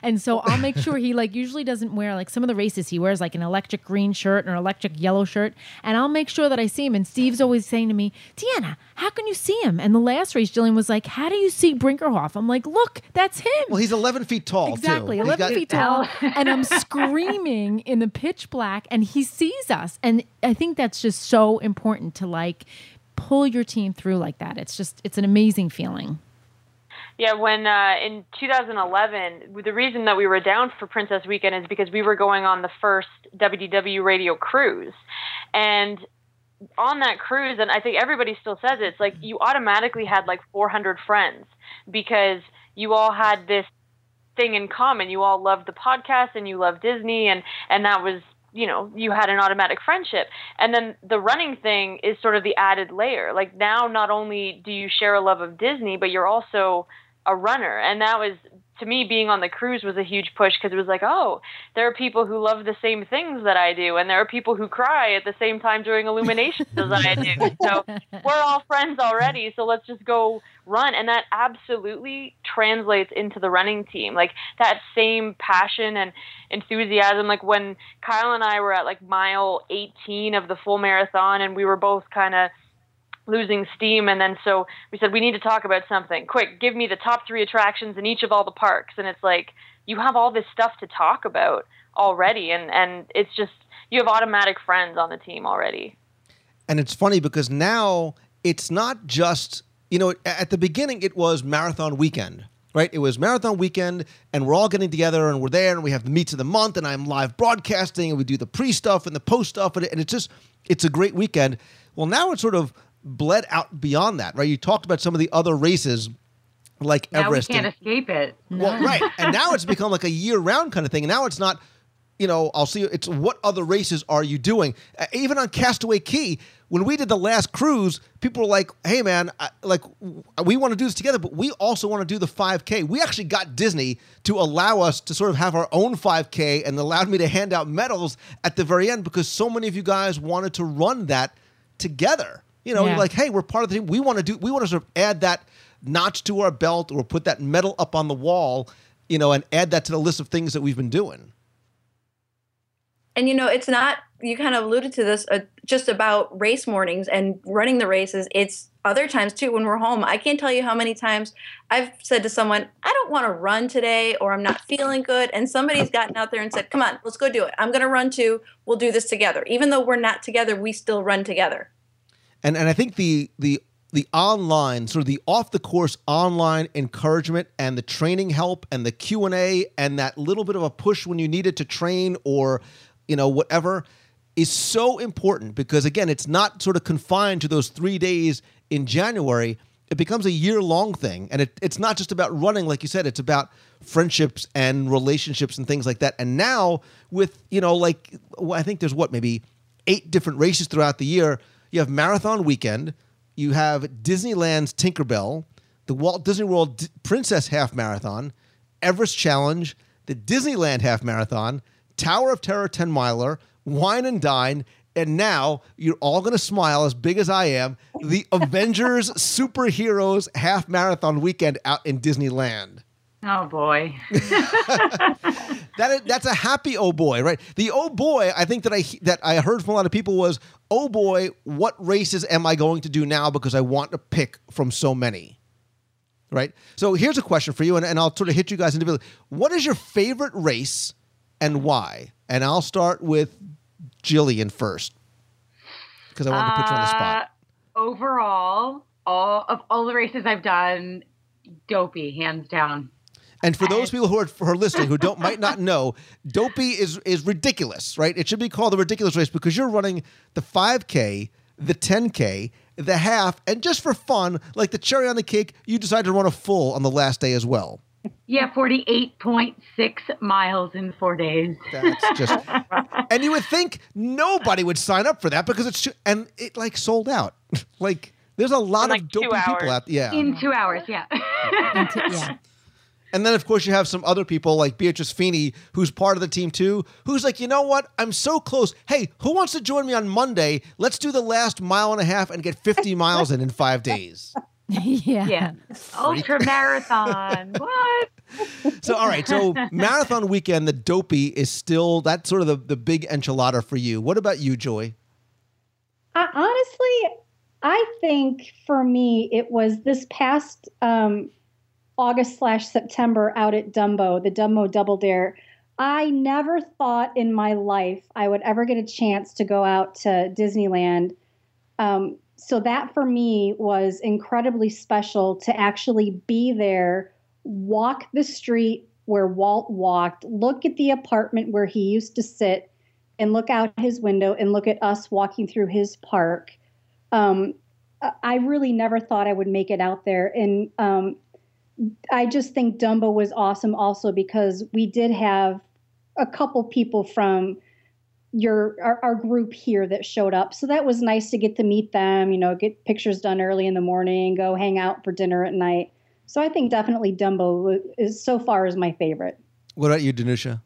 And so I'll make sure he like usually doesn't wear like some of the races he wears like an electric green shirt or electric yellow shirt, and I'll make sure that I see him. And Steve's always saying to me, "Deanna, how can you see him?" And the last race, Jillian was like, "How do you see Brinkerhoff?" I'm like, "Look, that's him." Well, he's 11 feet tall Exactly, too. 11 got- feet tall, and I'm screaming in the pitch black, and he sees us, and I think that's just so important to like pull your team through like that. It's just it's an amazing feeling. Yeah, when uh, in 2011, the reason that we were down for Princess Weekend is because we were going on the first WDW radio cruise, and on that cruise, and I think everybody still says it, it's like you automatically had like 400 friends because you all had this thing in common. You all loved the podcast and you loved Disney, and and that was you know you had an automatic friendship. And then the running thing is sort of the added layer. Like now, not only do you share a love of Disney, but you're also a runner, and that was to me being on the cruise was a huge push because it was like, oh, there are people who love the same things that I do, and there are people who cry at the same time during illuminations [LAUGHS] as I do. So we're all friends already, so let's just go run. And that absolutely translates into the running team. Like that same passion and enthusiasm. Like when Kyle and I were at like mile 18 of the full marathon, and we were both kind of losing steam and then so we said we need to talk about something quick give me the top three attractions in each of all the parks and it's like you have all this stuff to talk about already and and it's just you have automatic friends on the team already And it's funny because now it's not just, you know, at the beginning it was marathon weekend, right? It was marathon weekend and we're all getting together and we're there and we have the meets of the month and I'm live broadcasting and we do the pre stuff and the post stuff and, it, and it's just, it's a great weekend. Well, now it's sort of bled out beyond that, right? You talked about some of the other races like now Everest. we can't and- escape it well, right. And now it's become like a year round kind of thing. And now it's not, you know, I'll see you. It's what other races are you doing? Uh, even on Castaway Cay, when we did the last cruise, people were like, hey, man, I, like, w- we want to do this together, but we also want to do the 5K. We actually got Disney to allow us to sort of have our own 5K and allowed me to hand out medals at the very end because so many of you guys wanted to run that together. You know, Yeah. you're like, hey, we're part of the team. We want to do, we want to sort of add that notch to our belt or put that medal up on the wall, you know, and add that to the list of things that we've been doing. And you know, it's not, you kind of alluded to this, uh, just about race mornings and running the races. It's other times too when we're home. I can't tell you how many times I've said to someone, I don't want to run today or I'm not feeling good. And somebody's gotten out there and said, Come on, let's go do it. I'm going to run too. We'll do this together. Even though we're not together, we still run together. And and I think the the the online sort of the off the course online encouragement and the training help and the Q and that little bit of a push when you needed to train or you know whatever is so important because again it's not sort of confined to those three days in January. It becomes a year long thing, and it, it's not just about running, like you said. It's about friendships and relationships and things like that. And now with you know like I think there's what maybe eight different races throughout the year you have Marathon Weekend, you have Disneyland's Tinkerbell, the Walt Disney World D- Princess Half Marathon, Everest Challenge, the Disneyland Half Marathon, Tower of Terror 10 miler, Wine and Dine, and now you're all going to smile as big as I am the [LAUGHS] Avengers Superheroes Half Marathon Weekend out in Disneyland. Oh boy. [LAUGHS] That that's a happy oh boy, right? The oh boy, I think that I that I heard from a lot of people was oh boy, what races am I going to do now because I want to pick from so many, right? So here's a question for you, and, and I'll sort of hit you guys individually. What is your favorite race and why? And I'll start with Jillian first because I want to put you on the spot. Uh, overall, all of all the races I've done, dopey, hands down. And for those people who are, who are listening who don't might not know, dopey is is ridiculous, right? It should be called the ridiculous race because you're running the 5K, the 10K, the half, and just for fun, like the cherry on the cake, you decide to run a full on the last day as well. Yeah, forty-eight point six miles in four days. That's just, [LAUGHS] and you would think nobody would sign up for that because it's too, and it like sold out. [LAUGHS] like there's a lot like of dopey people hours. out. Yeah, In two hours, yeah. yeah. And then, of course, you have some other people like Beatrice Feeney, who's part of the team too, who's like, you know what? I'm so close. Hey, who wants to join me on Monday? Let's do the last mile and a half and get 50 [LAUGHS] miles in in five days. [LAUGHS] yeah. Yeah. Ultra marathon. [LAUGHS] what? So, all right. So, marathon weekend, the dopey is still that's sort of the, the big enchilada for you. What about you, Joy? I, honestly, I think for me it was this past um, August slash September out at Dumbo, the Dumbo Double Dare. I never thought in my life I would ever get a chance to go out to Disneyland. Um, so that for me was incredibly special to actually be there, walk the street where Walt walked, look at the apartment where he used to sit, and look out his window and look at us walking through his park. Um, I- really never thought I would make it out there, and um, I just think Dumbo was awesome also because we did have a couple people from your our, our group here that showed up, so that was nice to get to meet them. You know, get pictures done early in the morning, go hang out for dinner at night. So I think definitely Dumbo is so far is my favorite. What about you, Danusha?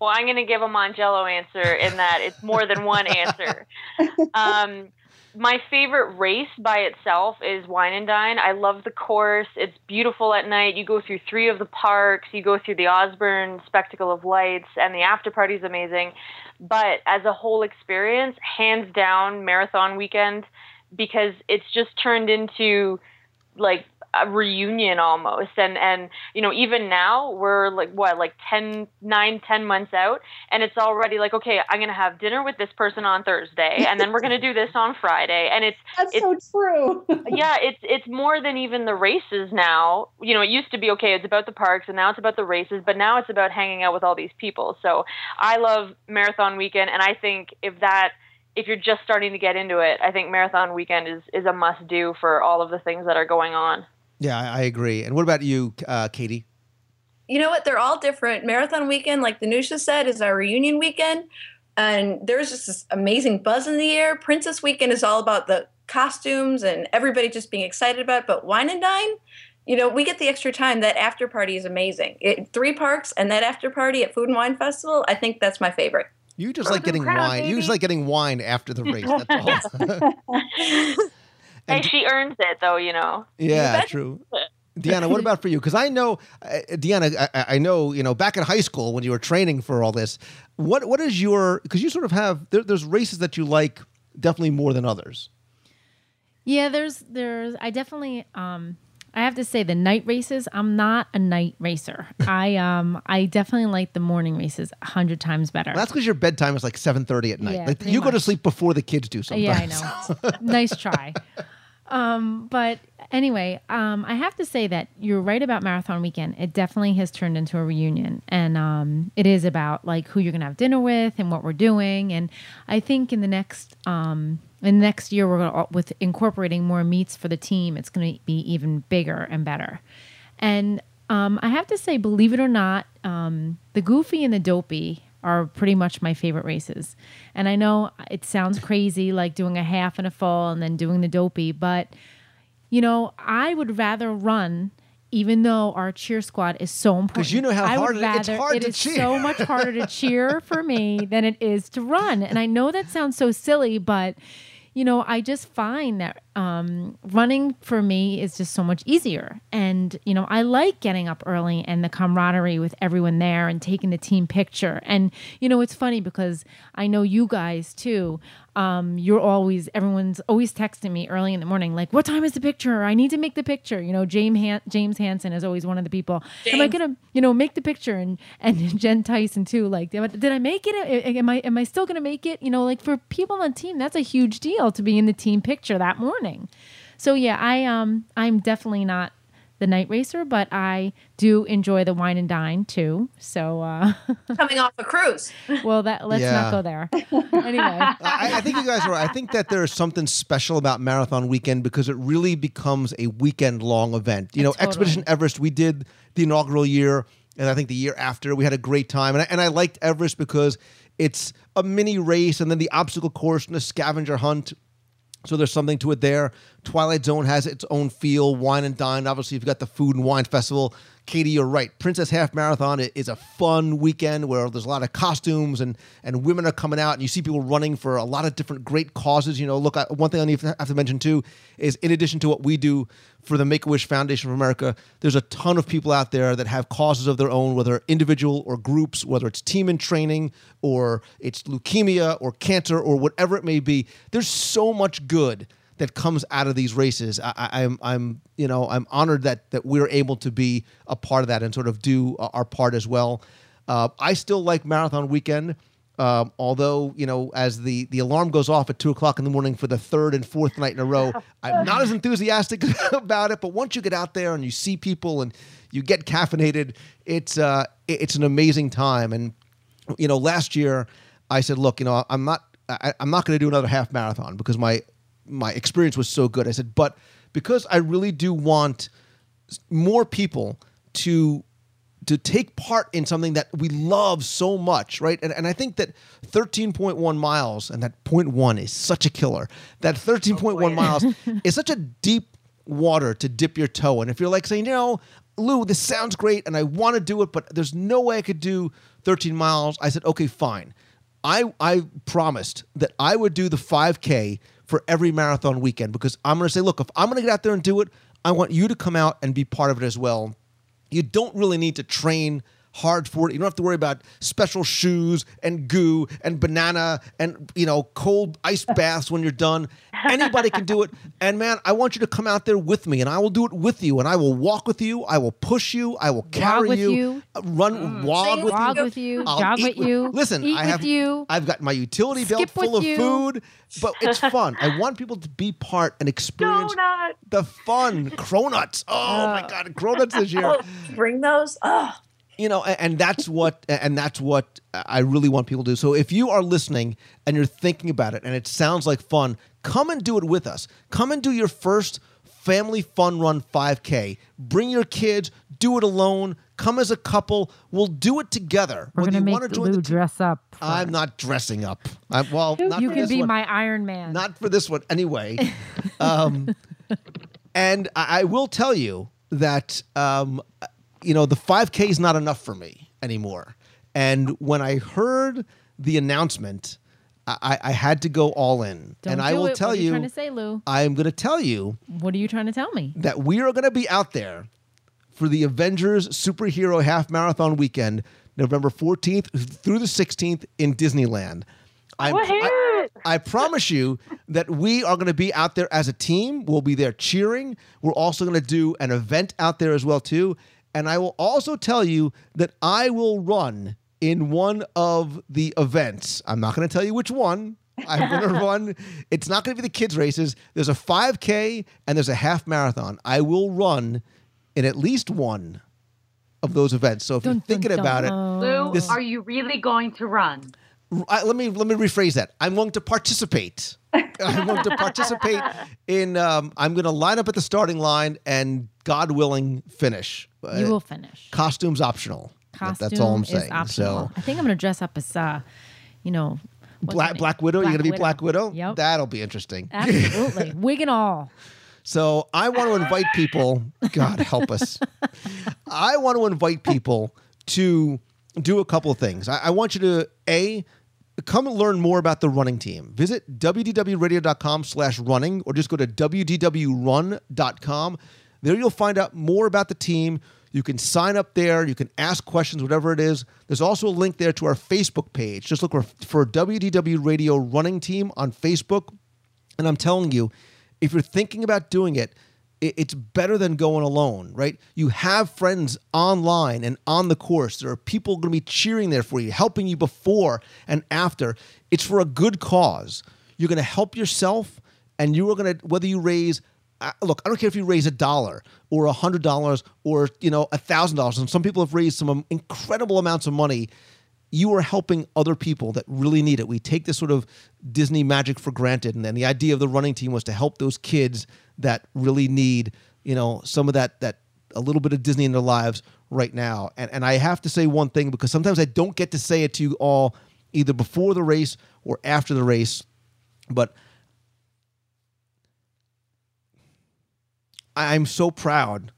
Well, I'm going to give a Mongello answer in that it's more than one [LAUGHS] answer. Um, my favorite race by itself is Wine and Dine. I love the course. It's beautiful at night. You go through three of the parks. You go through the Osborne Spectacle of Lights, and the after party is amazing. But as a whole experience, hands down, marathon weekend, because it's just turned into like a reunion almost. And and you know even now we're like what like 10 9 10 months out and it's already like okay i'm gonna have dinner with this person on thursday and then we're gonna do this on friday. And it's That's it's, so true. [LAUGHS] yeah it's it's more than even the races now. You know it used to be okay it's about the parks and now it's about the races but now it's about hanging out with all these people. So i love marathon weekend and i think if that if you're just starting to get into it i think marathon weekend is is a must do for all of the things that are going on Yeah, I, I agree. And what about you, uh, Katie? You know what? They're all different. Marathon weekend, like Danusha said, is our reunion weekend. And there's just this amazing buzz in the air. Princess weekend is all about the costumes and everybody just being excited about it. But wine and dine, you know, we get the extra time. That after party is amazing. It, three parks and that after party at Food and Wine Festival, I think that's my favorite. You just like getting crowd, wine. You just like getting wine after the race. That's all. [LAUGHS] [LAUGHS] hey she earns it though you know Yeah, true. [LAUGHS] Deanna, what about for you? Because I know, uh, Deanna, I- I, I know, you know, back in high school when you were training for all this, what what is your? Because you sort of have there, there's races that you like definitely more than others. Yeah, there's there's I definitely um I have to say the night races, I'm not a night racer. [LAUGHS] I um I definitely like the morning races a hundred times better. Well, that's because your bedtime is like seven thirty at night. Yeah, like pretty you go to sleep before the kids do. Sometimes. Yeah, I know. nice try. [LAUGHS] Um, but anyway, um, I have to say that you're right about Marathon Weekend. It definitely has turned into a reunion, and um, it is about like who you're gonna have dinner with and what we're doing. And I think in the next um, in the next year, we're gonna with incorporating more meets for the team. It's gonna be even bigger and better. And um, I have to say, believe it or not, um, the Goofy and the Dopey are pretty much my favorite races. And I know it sounds crazy, like doing a half and a full and then doing the dopey, but you know, I would rather run. Even though our cheer squad is so important, because you know how I hard it- it's hard it to is cheer. so much harder to cheer for me than it is to run. And I know that sounds so silly, but you know, I just find that um, running for me is just so much easier. And, you know, I like getting up early and the camaraderie with everyone there and taking the team picture. And, you know, it's funny because I know you guys too. Um, you're always, everyone's always texting me early in the morning, like, what time is the picture? I need to make the picture. You know, James, Han- James Hansen is always one of the people. Am I going to, you know, make the picture? And, and [LAUGHS] Jen Tyson too. Like, did I make it? Am I, am I still going to make it? You know, like for people on the team, that's a huge deal to be in the team picture that morning. So yeah, I um I'm definitely not the night racer, but I do enjoy the wine and dine too. So uh [LAUGHS] Coming off a cruise. well that let's Yeah. not go there. [LAUGHS] anyway. I, I think you guys are right. I think that there is something special about Marathon Weekend because it really becomes a weekend long event. You know, Totally. Expedition Everest, we did the inaugural year, and I think the year after, we had a great time. And I, and I liked Everest because it's a mini race and then the obstacle course and the scavenger hunt. So there's something to it there. Twilight Zone has its own feel. Wine and Dine, obviously, you've got the food and wine festival. Katie, you're right. Princess Half Marathon is a fun weekend where there's a lot of costumes and and women are coming out, and you see people running for a lot of different great causes. You know, look, one thing I need to have to mention too is in addition to what we do for the Make a Wish Foundation of America, there's a ton of people out there that have causes of their own, whether individual or groups, whether it's team in training or it's leukemia or cancer or whatever it may be. There's so much good that comes out of these races. I, I, I'm, I'm, you know, I'm honored that that we're able to be a part of that and sort of do our part as well. Uh, I still like marathon weekend. Um, although you know, as the the alarm goes off at two o'clock in the morning for the third and fourth night in a row, [LAUGHS] I'm not as enthusiastic [LAUGHS] about it. But once you get out there and you see people and you get caffeinated, it's uh, it's an amazing time. And you know, last year I said, look, you know, I'm not I, I'm not going to do another half marathon because my my experience was so good. I said, but because I really do want more people to to take part in something that we love so much, right? And, and I think that 13.1 miles, and that point one is such a killer. That 13.1 miles [LAUGHS] is such a deep water to dip your toe in. If you're like saying, you know, Lou, this sounds great and I want to do it, but there's no way I could do 13 miles. I said, okay, fine. I I promised that I would do the 5K for every marathon weekend because I'm going to say, look, if I'm going to get out there and do it, I want you to come out and be part of it as well. You don't really need to train hard for it. You don't have to worry about special shoes and goo and banana and you know cold ice baths when you're done. Anybody can do it. And man, I want you to come out there with me and I will do it with you and I will walk with you. I will push you. I will carry you. you. uh, Run with Walk you. with you, I'll jog with you, Listen, eat I with have you, I've got my utility belt full of food, but it's [LAUGHS] fun. I want people to be part and experience the fun. Cronuts. Oh my god, cronuts this year Oh, [LAUGHS] bring those. Oh, you know and, and that's what and that's what i really want people to do so if you are listening and you're thinking about it and it sounds like fun come and do it with us come and do your first family fun run 5k bring your kids do it alone come as a couple we'll do it together We're Whether gonna you make wanna join Lou the team- dress up. for i'm it. not dressing up I'm, well not you for can this be one. my Iron Man. Not for this one, anyway. [LAUGHS] um, and I, I will tell you that um, you know the 5K is not enough for me anymore. And when I heard the announcement, I, I had to go all in. Don't and do I will it. tell what are you you, trying to say, Lou? I'm going to tell you What are you trying to tell me? that we are going to be out there for the Avengers Superhero Half Marathon Weekend, November 14th through the 16th in Disneyland. I'm, I, I promise you that we are going to be out there as a team. We'll be there cheering. We're also going to do an event out there as well too. And I will also tell you that I will run in one of the events. I'm not going to tell you which one. I'm going [LAUGHS] to run. It's not going to be the kids' races. There's a 5K and there's a half marathon. I will run in at least one of those events. So if you're thinking about it, Lou, this- are you really going to run? I, let me let me rephrase that. I'm going to participate. [LAUGHS] I'm going to participate in. Um, I'm going to line up at the starting line and, God willing, finish. You Uh, will finish. Costumes optional. Costume That's all I'm saying. optional. So I think I'm gonna dress up as, uh, you know, Black? Black Widow, you're gonna be Black Widow. Yep. That'll be interesting. Absolutely, [LAUGHS] wig and all. So I want to invite people. God help us. I want to invite people to do a couple of things. I, I want you to a come learn more about the running team. Visit wdwradio.com slash running or just go to wdwrun.com. There you'll find out more about the team. You can sign up there. You can ask questions, whatever it is. There's also a link there to our Facebook page. Just look for, for WDW Radio Running Team on Facebook. And I'm telling you, if you're thinking about doing it, it- it's better than going alone, right? You have friends online and on the course. There are people going to be cheering there for you, helping you before and after. It's for a good cause. You're going to help yourself, and you are going to, whether you raise, uh, look, I don't care if you raise a dollar or a hundred dollars or, you know, a thousand dollars. And some people have raised some um, incredible amounts of money you are helping other people that really need it. We take this sort of Disney magic for granted, and then the idea of the running team was to help those kids that really need, you know, some of that that a little bit of Disney in their lives right now. And and I have to say one thing because sometimes I don't get to say it to you all either before the race or after the race, but I'm so proud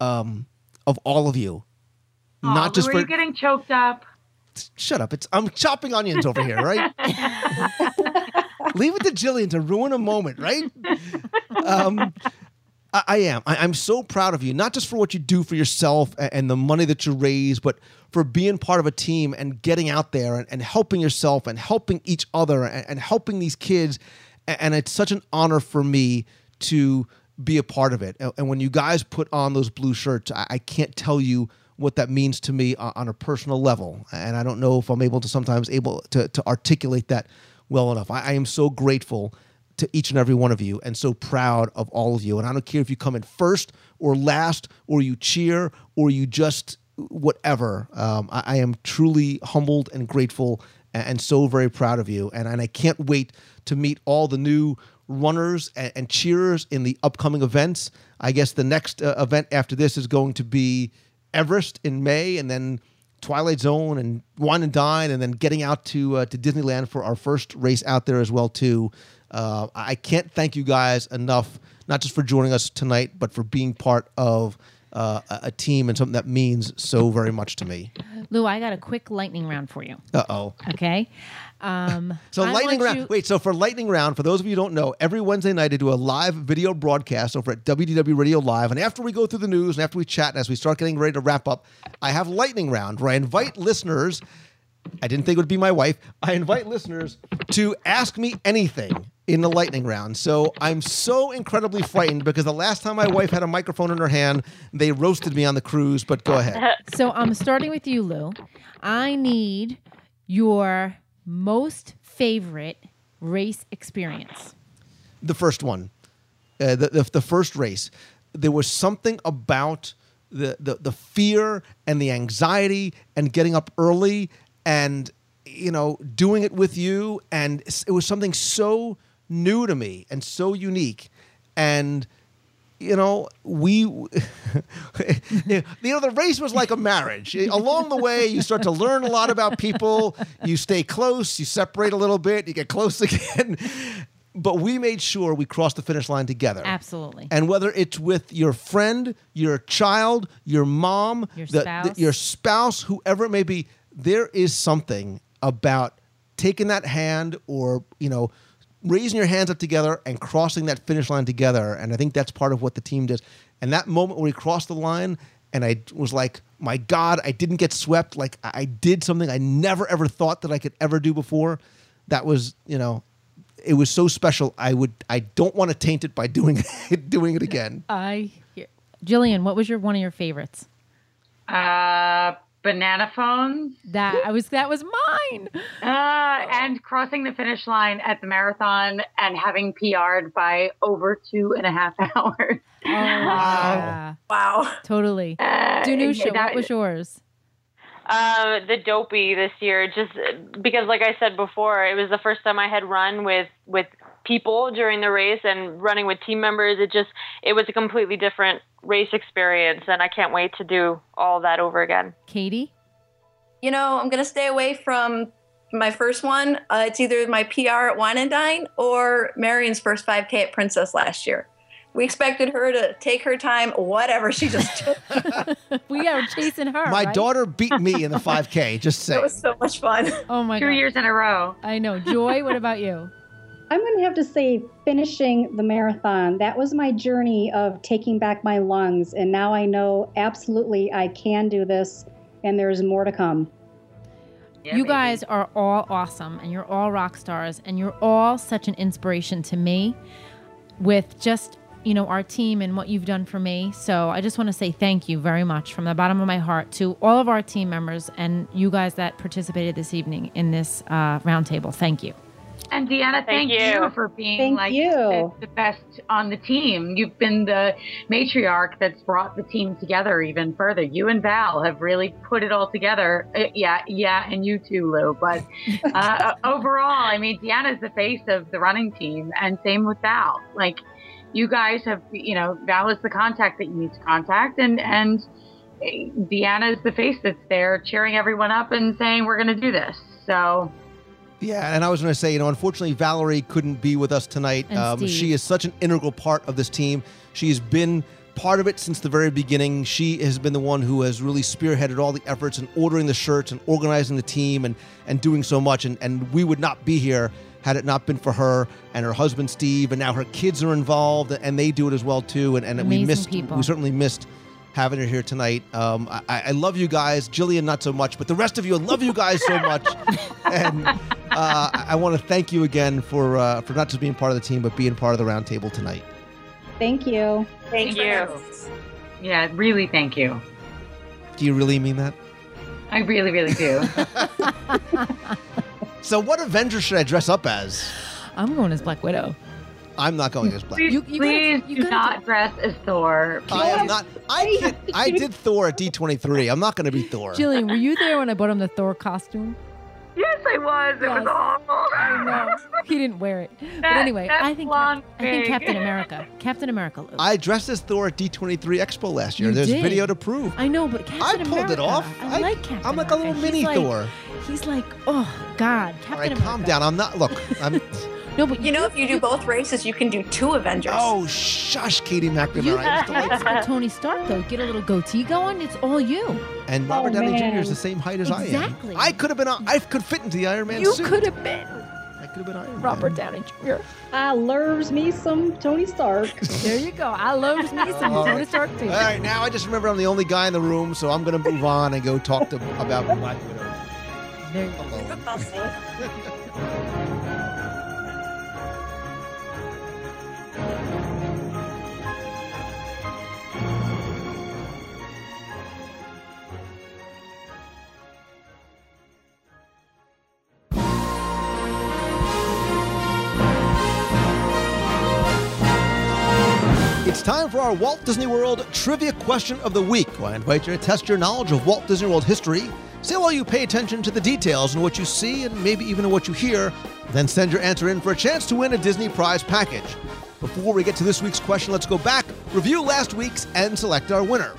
um, of all of you. Aw, Not just for getting choked up? Shut up. It's I'm chopping onions over here, right? Leave it to Jillian to ruin a moment, right? Um, I, I am. I, I'm so proud of you, not just for what you do for yourself and, and the money that you raise, but for being part of a team and getting out there and, and helping yourself and helping each other and, and helping these kids. A- And it's such an honor for me to be a part of it. And, and when you guys put on those blue shirts, I, I can't tell you what that means to me on, a personal level. And I don't know if I'm able to sometimes able to, to articulate that well enough. I, I am so grateful to each and every one of you and so proud of all of you. And I don't care if you come in first or last or you cheer or you just whatever. Um, I, I am truly humbled and grateful and, and so very proud of you. And, and I can't wait to meet all the new runners and, and cheerers in the upcoming events. I guess the next uh, event after this is going to be Everest in May, and then Twilight Zone and Wine and Dine, and then getting out to uh, to Disneyland for our first race out there as well too. Uh, I can't thank you guys enough, not just for joining us tonight, but for being part of uh, a a team and something that means so very much to me. Lou, I got a quick lightning round for you. Uh oh. Okay. Um, [LAUGHS] So I lightning round. you- Wait, so for lightning round, for those of you who don't know, every Wednesday night I do a live video broadcast over at WDW Radio Live, and after we go through the news and after we chat and as we start getting ready to wrap up, I have lightning round where I invite listeners. I didn't think it would be my wife. I invite listeners to ask me anything in the lightning round. So I'm so incredibly frightened because the last time my wife had a microphone in her hand, they roasted me on the cruise. But go ahead. [LAUGHS] So I'm starting with you, Lou. I need your most favorite race experience. the first one, uh, the, the the first race, there was something about the, the the fear and the anxiety and getting up early and you know doing it with you. And it was something so new to me and so unique. And you know we [LAUGHS] you know the race was like a marriage along the way you start to learn a lot about people you stay close you separate a little bit you get close [LAUGHS] again but we made sure we crossed the finish line together Absolutely. and whether it's with your friend, your child, your mom, Your the- the- spouse. your spouse, whoever it may be, there is something about taking that hand or, you know, raising your hands up together and crossing that finish line together. And I think that's part of what the team does. And that moment when we crossed the line and I was like, my God, I didn't get swept. Like I I did something I never ever thought that I could ever do before. That was, you know, it was so special. I would, I don't want to taint it by [LAUGHS] doing it, doing it again. I. Jillian, what was your one of your favorites? Uh, banana phones. That I was. That was mine. Uh, and crossing the finish line at the marathon and having PR'd by over two and a half [LAUGHS] hours. Oh, yeah. Wow. Totally. Uh, Danusha, that- what was yours? Uh, the dopey this year, just because, like I said before, it was the first time I had run with with people during the race and running with team members. It just it was a completely different race experience, and I can't wait to do all that over again. Katie? you know, I'm going to stay away from my first one. Uh, it's either my PR at Wine and Dine or Marion's first 5K at Princess last year. We expected her to take her time, whatever she just took. [LAUGHS] [LAUGHS] we are chasing her. My right? daughter beat me in the 5K. Just [LAUGHS] say. it was so much fun. Oh my Two god. years in a row. I know. Joy, what about you? I'm going to have to say finishing the marathon. That was my journey of taking back my lungs. And now I know absolutely I can do this and there's more to come. you guys are all awesome and you're all rock stars and you're all such an inspiration to me with just you know our team and what you've done for me so i just want to say thank you very much from the bottom of my heart to all of our team members and you guys that participated this evening in this uh, roundtable thank you And Deanna, thank, Thank you. you. for being Thank like you. The, the best on the team. You've been the matriarch that's brought the team together even further. You and Val have really put it all together. Uh, yeah, yeah, and you too, Lou. But uh, [LAUGHS] overall, I mean, Deanna's the face of the running team, and same with Val. Like, you guys have, you know, Val is the contact that you need to contact, and and Deanna is the face that's there cheering everyone up and saying we're going to do this. So. Yeah, and I was going to say, you know, unfortunately, Valerie couldn't be with us tonight. Um, she is such an integral part of this team. She's been part of it since the very beginning. She has been the one who has really spearheaded all the efforts and ordering the shirts and organizing the team and and doing so much. And and we would not be here had it not been for her and her husband Steve. And now her kids are involved and they do it as well too. And and we missed people. we certainly missed having her here tonight. Um, I, I love you guys, Jillian not so much, but the rest of you, I love you guys so much. [LAUGHS] and uh, I want to thank you again for uh, for not just being part of the team, but being part of the roundtable tonight. Thank you. Thank you. Yeah, really, thank you. Do you really mean that? I really, really do. [LAUGHS] [LAUGHS] So, what Avenger should I dress up as? i'm going as black widow I'm not going as Black. please You- you please gotta- you do gotta not dress as Thor. I am not. I did, I did Thor at D23. I'm not going to be Thor. jillian were you there when i bought him the thor costume Yes, I was. It was Yes. awful. I know. he didn't wear it but anyway i think blonde i think captain america [LAUGHS] captain america Lou. I dressed as Thor at D23 Expo last year. You There's did. video to prove. I know, but Captain I pulled it off. I, I- like Captain I'm like a little America. mini he's like, Thor. He's like, oh God, Captain America. All right, America. calm down. I'm not. Look, I'm. [LAUGHS] No, but You know, if you do both races, you can do two Avengers. Oh, shush, Katie you McNamara. I used to like [LAUGHS] have like Tony Stark though. Get a little goatee going. It's all you. And oh, Robert Oh, Downey Jr. is the same height as Exactly. I am. Exactly. I could have been. on- I could fit into the Iron Man you suit. You could have been I could have been Iron Robert Man. Downey Jr. I loves me some Tony Stark. [LAUGHS] There you go. I love me some All Tony. Stark too. All right, now I just remember I'm the only guy in the room, so I'm going to move on and go talk to about Black Widow. There you go. [LAUGHS] time for our Walt Disney World Trivia Question of the Week. I invite you to test your knowledge of Walt Disney World history. See while you pay attention to the details and what you see and maybe even in what you hear. Then send your answer in for a chance to win a Disney prize package. Before we get to this week's question, let's go back, review last week's, and select our winner.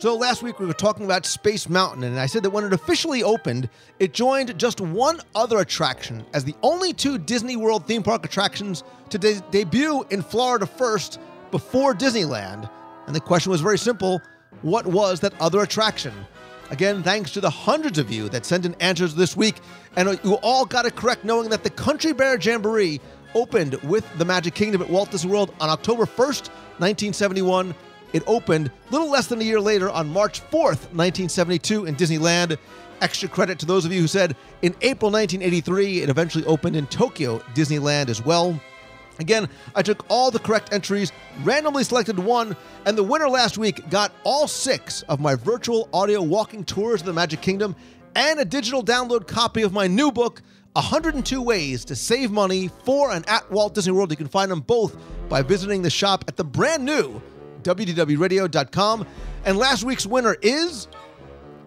So last week we were talking about Space Mountain, and I said that when it officially opened, it joined just one other attraction as the only two Disney World theme park attractions to de- debut in Florida first before Disneyland. And the question was very simple what was that other attraction? Again, thanks to the hundreds of you that sent in answers this week, and you all got it correct knowing that the Country Bear Jamboree opened with the Magic Kingdom at Walt Disney World on October 1st, 1971. It opened little less than a year later on March 4th, 1972, in Disneyland. Extra credit to those of you who said in April 1983, it eventually opened in Tokyo Disneyland as well. Again, I took all the correct entries, randomly selected one, and the winner last week got all six of my virtual audio walking tours of the Magic Kingdom and a digital download copy of my new book, 102 Ways to Save Money for and at Walt Disney World. You can find them both by visiting the shop at the brand new wdwradio.com. And last week's winner is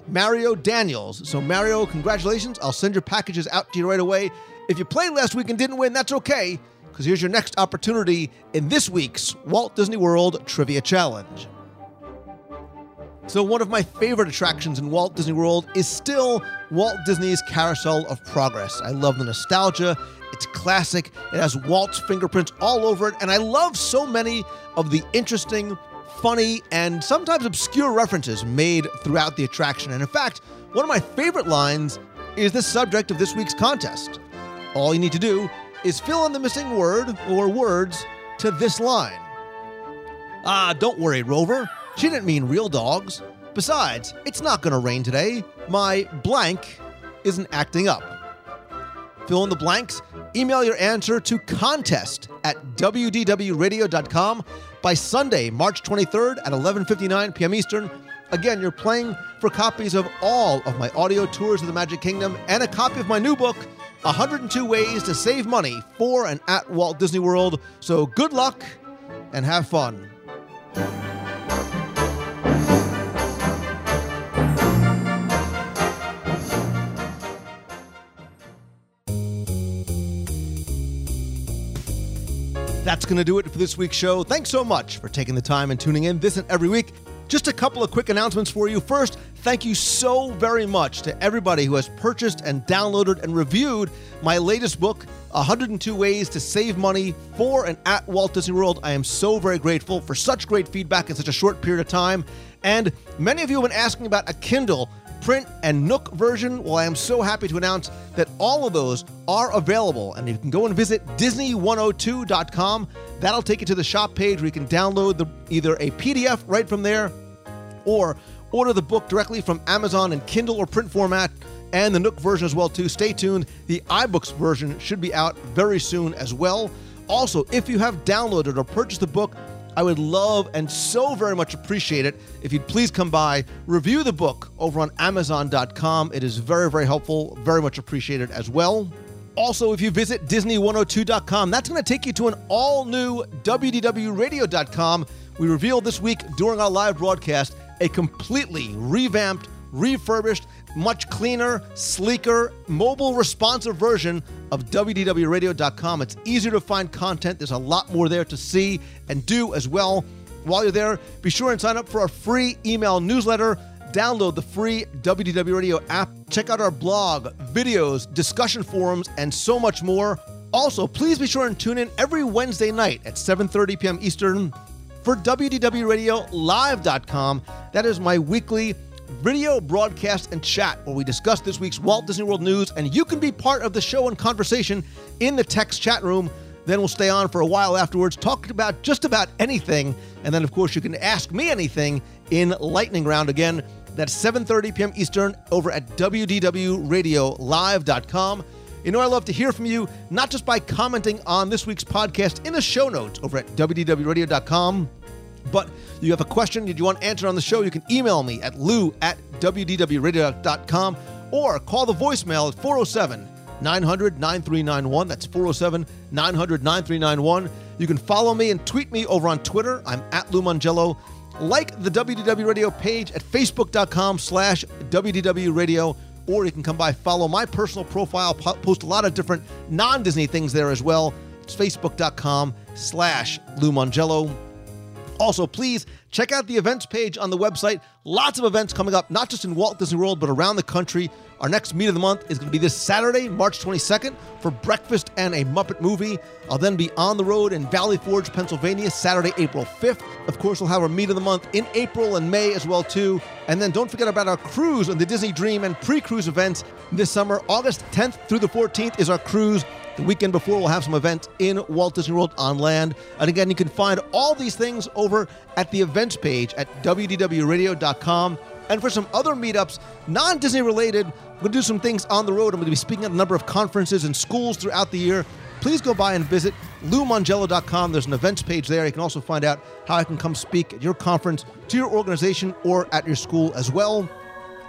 Mario Daniels. So, Mario, congratulations. I'll send your packages out to you right away. If you played last week and didn't win, that's okay, because here's your next opportunity in this week's Walt Disney World Trivia Challenge. So, one of my favorite attractions in Walt Disney World is still Walt Disney's Carousel of Progress. I love the nostalgia. It's classic. It has Walt's fingerprints all over it. And I love so many of the interesting, funny, and sometimes obscure references made throughout the attraction. And in fact, one of my favorite lines is the subject of this week's contest. All you need to do is fill in the missing word or words to this line. Ah, don't worry, Rover. She didn't mean real dogs. Besides, it's not going to rain today. My blank isn't acting up. Fill in the blanks. Email your answer to contest at wdwradio.com by Sunday, March 23rd at 11:59 p.m. Eastern. Again, you're playing for copies of all of my audio tours of the Magic Kingdom and a copy of my new book, 102 Ways to Save Money for and at Walt Disney World. So good luck and have fun. That's going to do it for this week's show. Thanks so much for taking the time and tuning in this and every week. Just a couple of quick announcements for you. First, thank you so very much to everybody who has purchased and downloaded and reviewed my latest book, 102 Ways to Save Money for and at Walt Disney World. I am so very grateful for such great feedback in such a short period of time. And many of you have been asking about a Kindle print and Nook version. Well, I am so happy to announce that all of those are available, and you can go and visit Disney102.com. That'll take you to the shop page where you can download the, either a PDF right from there or order the book directly from Amazon in Kindle or print format and the Nook version as well too. Stay tuned. The iBooks version should be out very soon as well. Also, if you have downloaded or purchased the book, I would love and so very much appreciate it if you'd please come by, review the book over on Amazon.com. It is very, very helpful, very much appreciated as well. Also, if you visit Disney102.com, that's going to take you to an all new WDWRadio.com. We revealed this week during our live broadcast a completely revamped, refurbished, much cleaner, sleeker, mobile responsive version of WDWRadio.com. It's easier to find content. There's a lot more there to see and do as well. While you're there, be sure and sign up for our free email newsletter. Download the free WDW Radio app. Check out our blog, videos, discussion forums, and so much more. Also, please be sure and tune in every Wednesday night at 7:30 p.m. Eastern for WDWRadioLive.com. That is my weekly video broadcast and chat where we discuss this week's Walt Disney World news, and you can be part of the show and conversation in the text chat room. Then we'll stay on for a while afterwards, talking about just about anything. And then, of course, you can ask me anything in Lightning Round again. That's 7:30 p.m. Eastern over at WDWRadioLive.com. You know, I love to hear from you, not just by commenting on this week's podcast in the show notes over at WDWRadio.com, but you have a question that you want answered on the show, you can email me at lou at WDWRadio.com or call the voicemail at 407 900 9391. That's 407 900 9391. You can follow me and tweet me over on Twitter. I'm at Lou Mongello. Like the WDW Radio page at facebook.com slash WDW Radio, or you can come by, follow my personal profile, post a lot of different non Disney things there as well. It's facebook.com slash Lou Mongello. Also, please check out the events page on the website. Lots of events coming up, not just in Walt Disney World, but around the country. Our next meet of the month is going to be this Saturday, March 22nd, for breakfast and a Muppet movie. I'll then be on the road in Valley Forge, Pennsylvania, Saturday, April 5th. Of course, we'll have our meet of the month in April and May as well too. And then don't forget about our cruise on the Disney Dream and pre-cruise events this summer. August 10th through the 14th is our cruise. The weekend before, we'll have some events in Walt Disney World on land. And again, you can find all these things over at the events page at WDWRadio.com. And for some other meetups, non Disney related, we're going to do some things on the road. I'm going to be speaking at a number of conferences and schools throughout the year. Please go by and visit LouMongello.com. There's an events page there. You can also find out how I can come speak at your conference, to your organization, or at your school as well.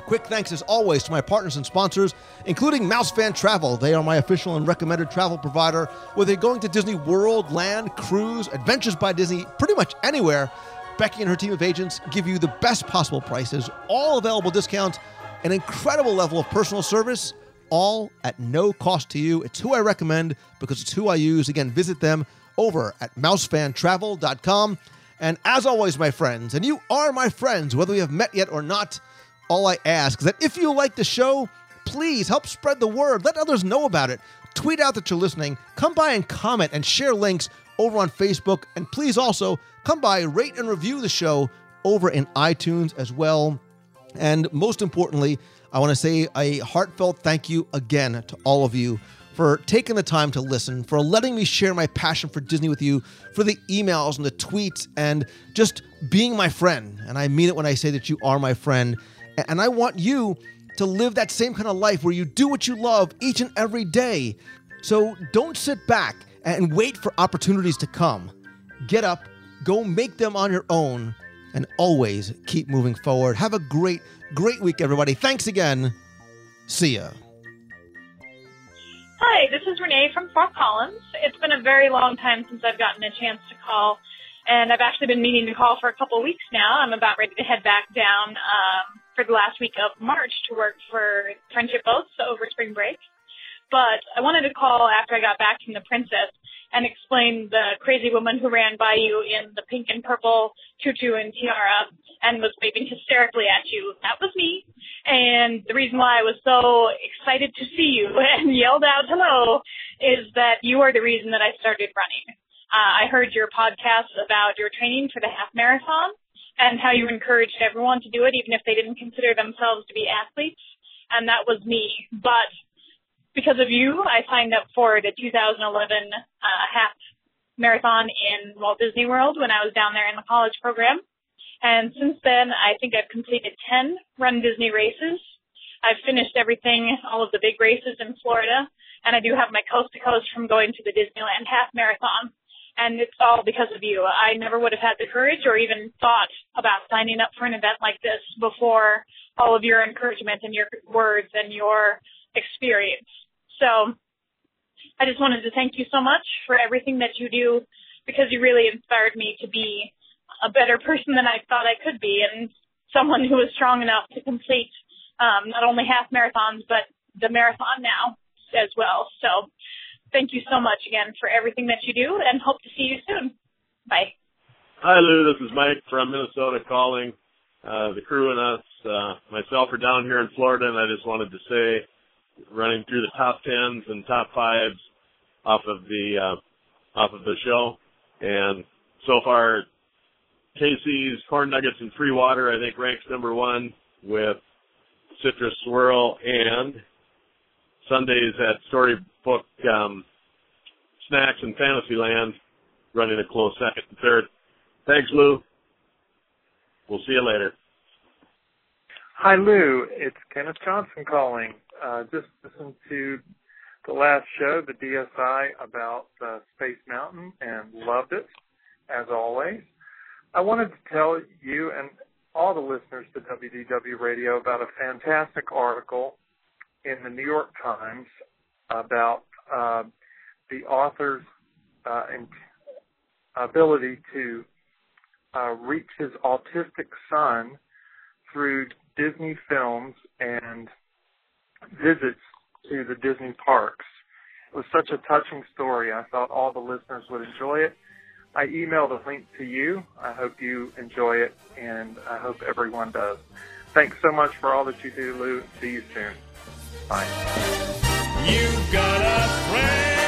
Quick thanks as always to my partners and sponsors, including Mouse Fan Travel. They are my official and recommended travel provider. Whether you're going to Disney World, Land, Cruise, Adventures by Disney, pretty much anywhere, Becky and her team of agents give you the best possible prices, all available discounts, an incredible level of personal service, all at no cost to you. It's who I recommend because it's who I use. Again, visit them over at mousefantravel.com. And as always, my friends, and you are my friends, whether we have met yet or not, all I ask is that if you like the show, please help spread the word. Let others know about it. Tweet out that you're listening. Come by and comment and share links over on Facebook. And please also come by, rate and review the show over in iTunes as well. And most importantly, I want to say a heartfelt thank you again to all of you for taking the time to listen, for letting me share my passion for Disney with you, for the emails and the tweets, and just being my friend. And I mean it when I say that you are my friend. And I want you to live that same kind of life where you do what you love each and every day. So don't sit back and wait for opportunities to come. Get up, go make them on your own, and always keep moving forward. Have a great, great week, everybody. Thanks again. See ya. Hi, this is Renee from Fort Collins. It's been a very long time since I've gotten a chance to call, and I've actually been meaning to call for a couple of weeks now. I'm about ready to head back down um, for the last week of March to work for Friendship Boats over spring break. But I wanted to call after I got back from the Princess and explain the crazy woman who ran by you in the pink and purple tutu and tiara and was waving hysterically at you. That was me. And the reason why I was so excited to see you [LAUGHS] and yelled out hello is that you are the reason that I started running. Uh, I heard your podcast about your training for the half marathon and how you encouraged everyone to do it, even if they didn't consider themselves to be athletes. And that was me. But because of you, I signed up for the 2011 uh, half marathon in Walt Disney World when I was down there in the college program. And since then, I think I've completed 10 runDisney races. I've finished everything, all of the big races in Florida, and I do have my coast to coast from going to the Disneyland half marathon. And it's all because of you. I never would have had the courage or even thought about signing up for an event like this before all of your encouragement and your words and your experience. So I just wanted to thank you so much for everything that you do because you really inspired me to be a better person than I thought I could be and someone who is strong enough to complete um, not only half marathons but the marathon now as well. So thank you so much again for everything that you do and hope to see you soon. Bye. Hi Lou, this is Mike from Minnesota calling. Uh, the crew and us, uh, myself are down here in Florida and I just wanted to say running through the top tens and top fives off of the uh, off of the show. And so far, Casey's corn nuggets and free water I think ranks number one with citrus swirl and Sundaes at Storybook um, Snacks and Fantasyland running a close second and third. Thanks, Lou. We'll see you later. Hi, Lou. It's Kenneth Johnson calling. Uh, just listened to the last show, the DSI, about uh, Space Mountain and loved it, as always. I wanted to tell you and all the listeners to WDW Radio about a fantastic article in the New York Times about uh, the author's uh, ability to uh, reach his autistic son through Disney films and visits to the Disney parks. It was such a touching story. I thought all the listeners would enjoy it. I emailed a link to you. I hope you enjoy it, and I hope everyone does. Thanks so much for all that you do, Lou. See you soon. Bye. You've got a friend.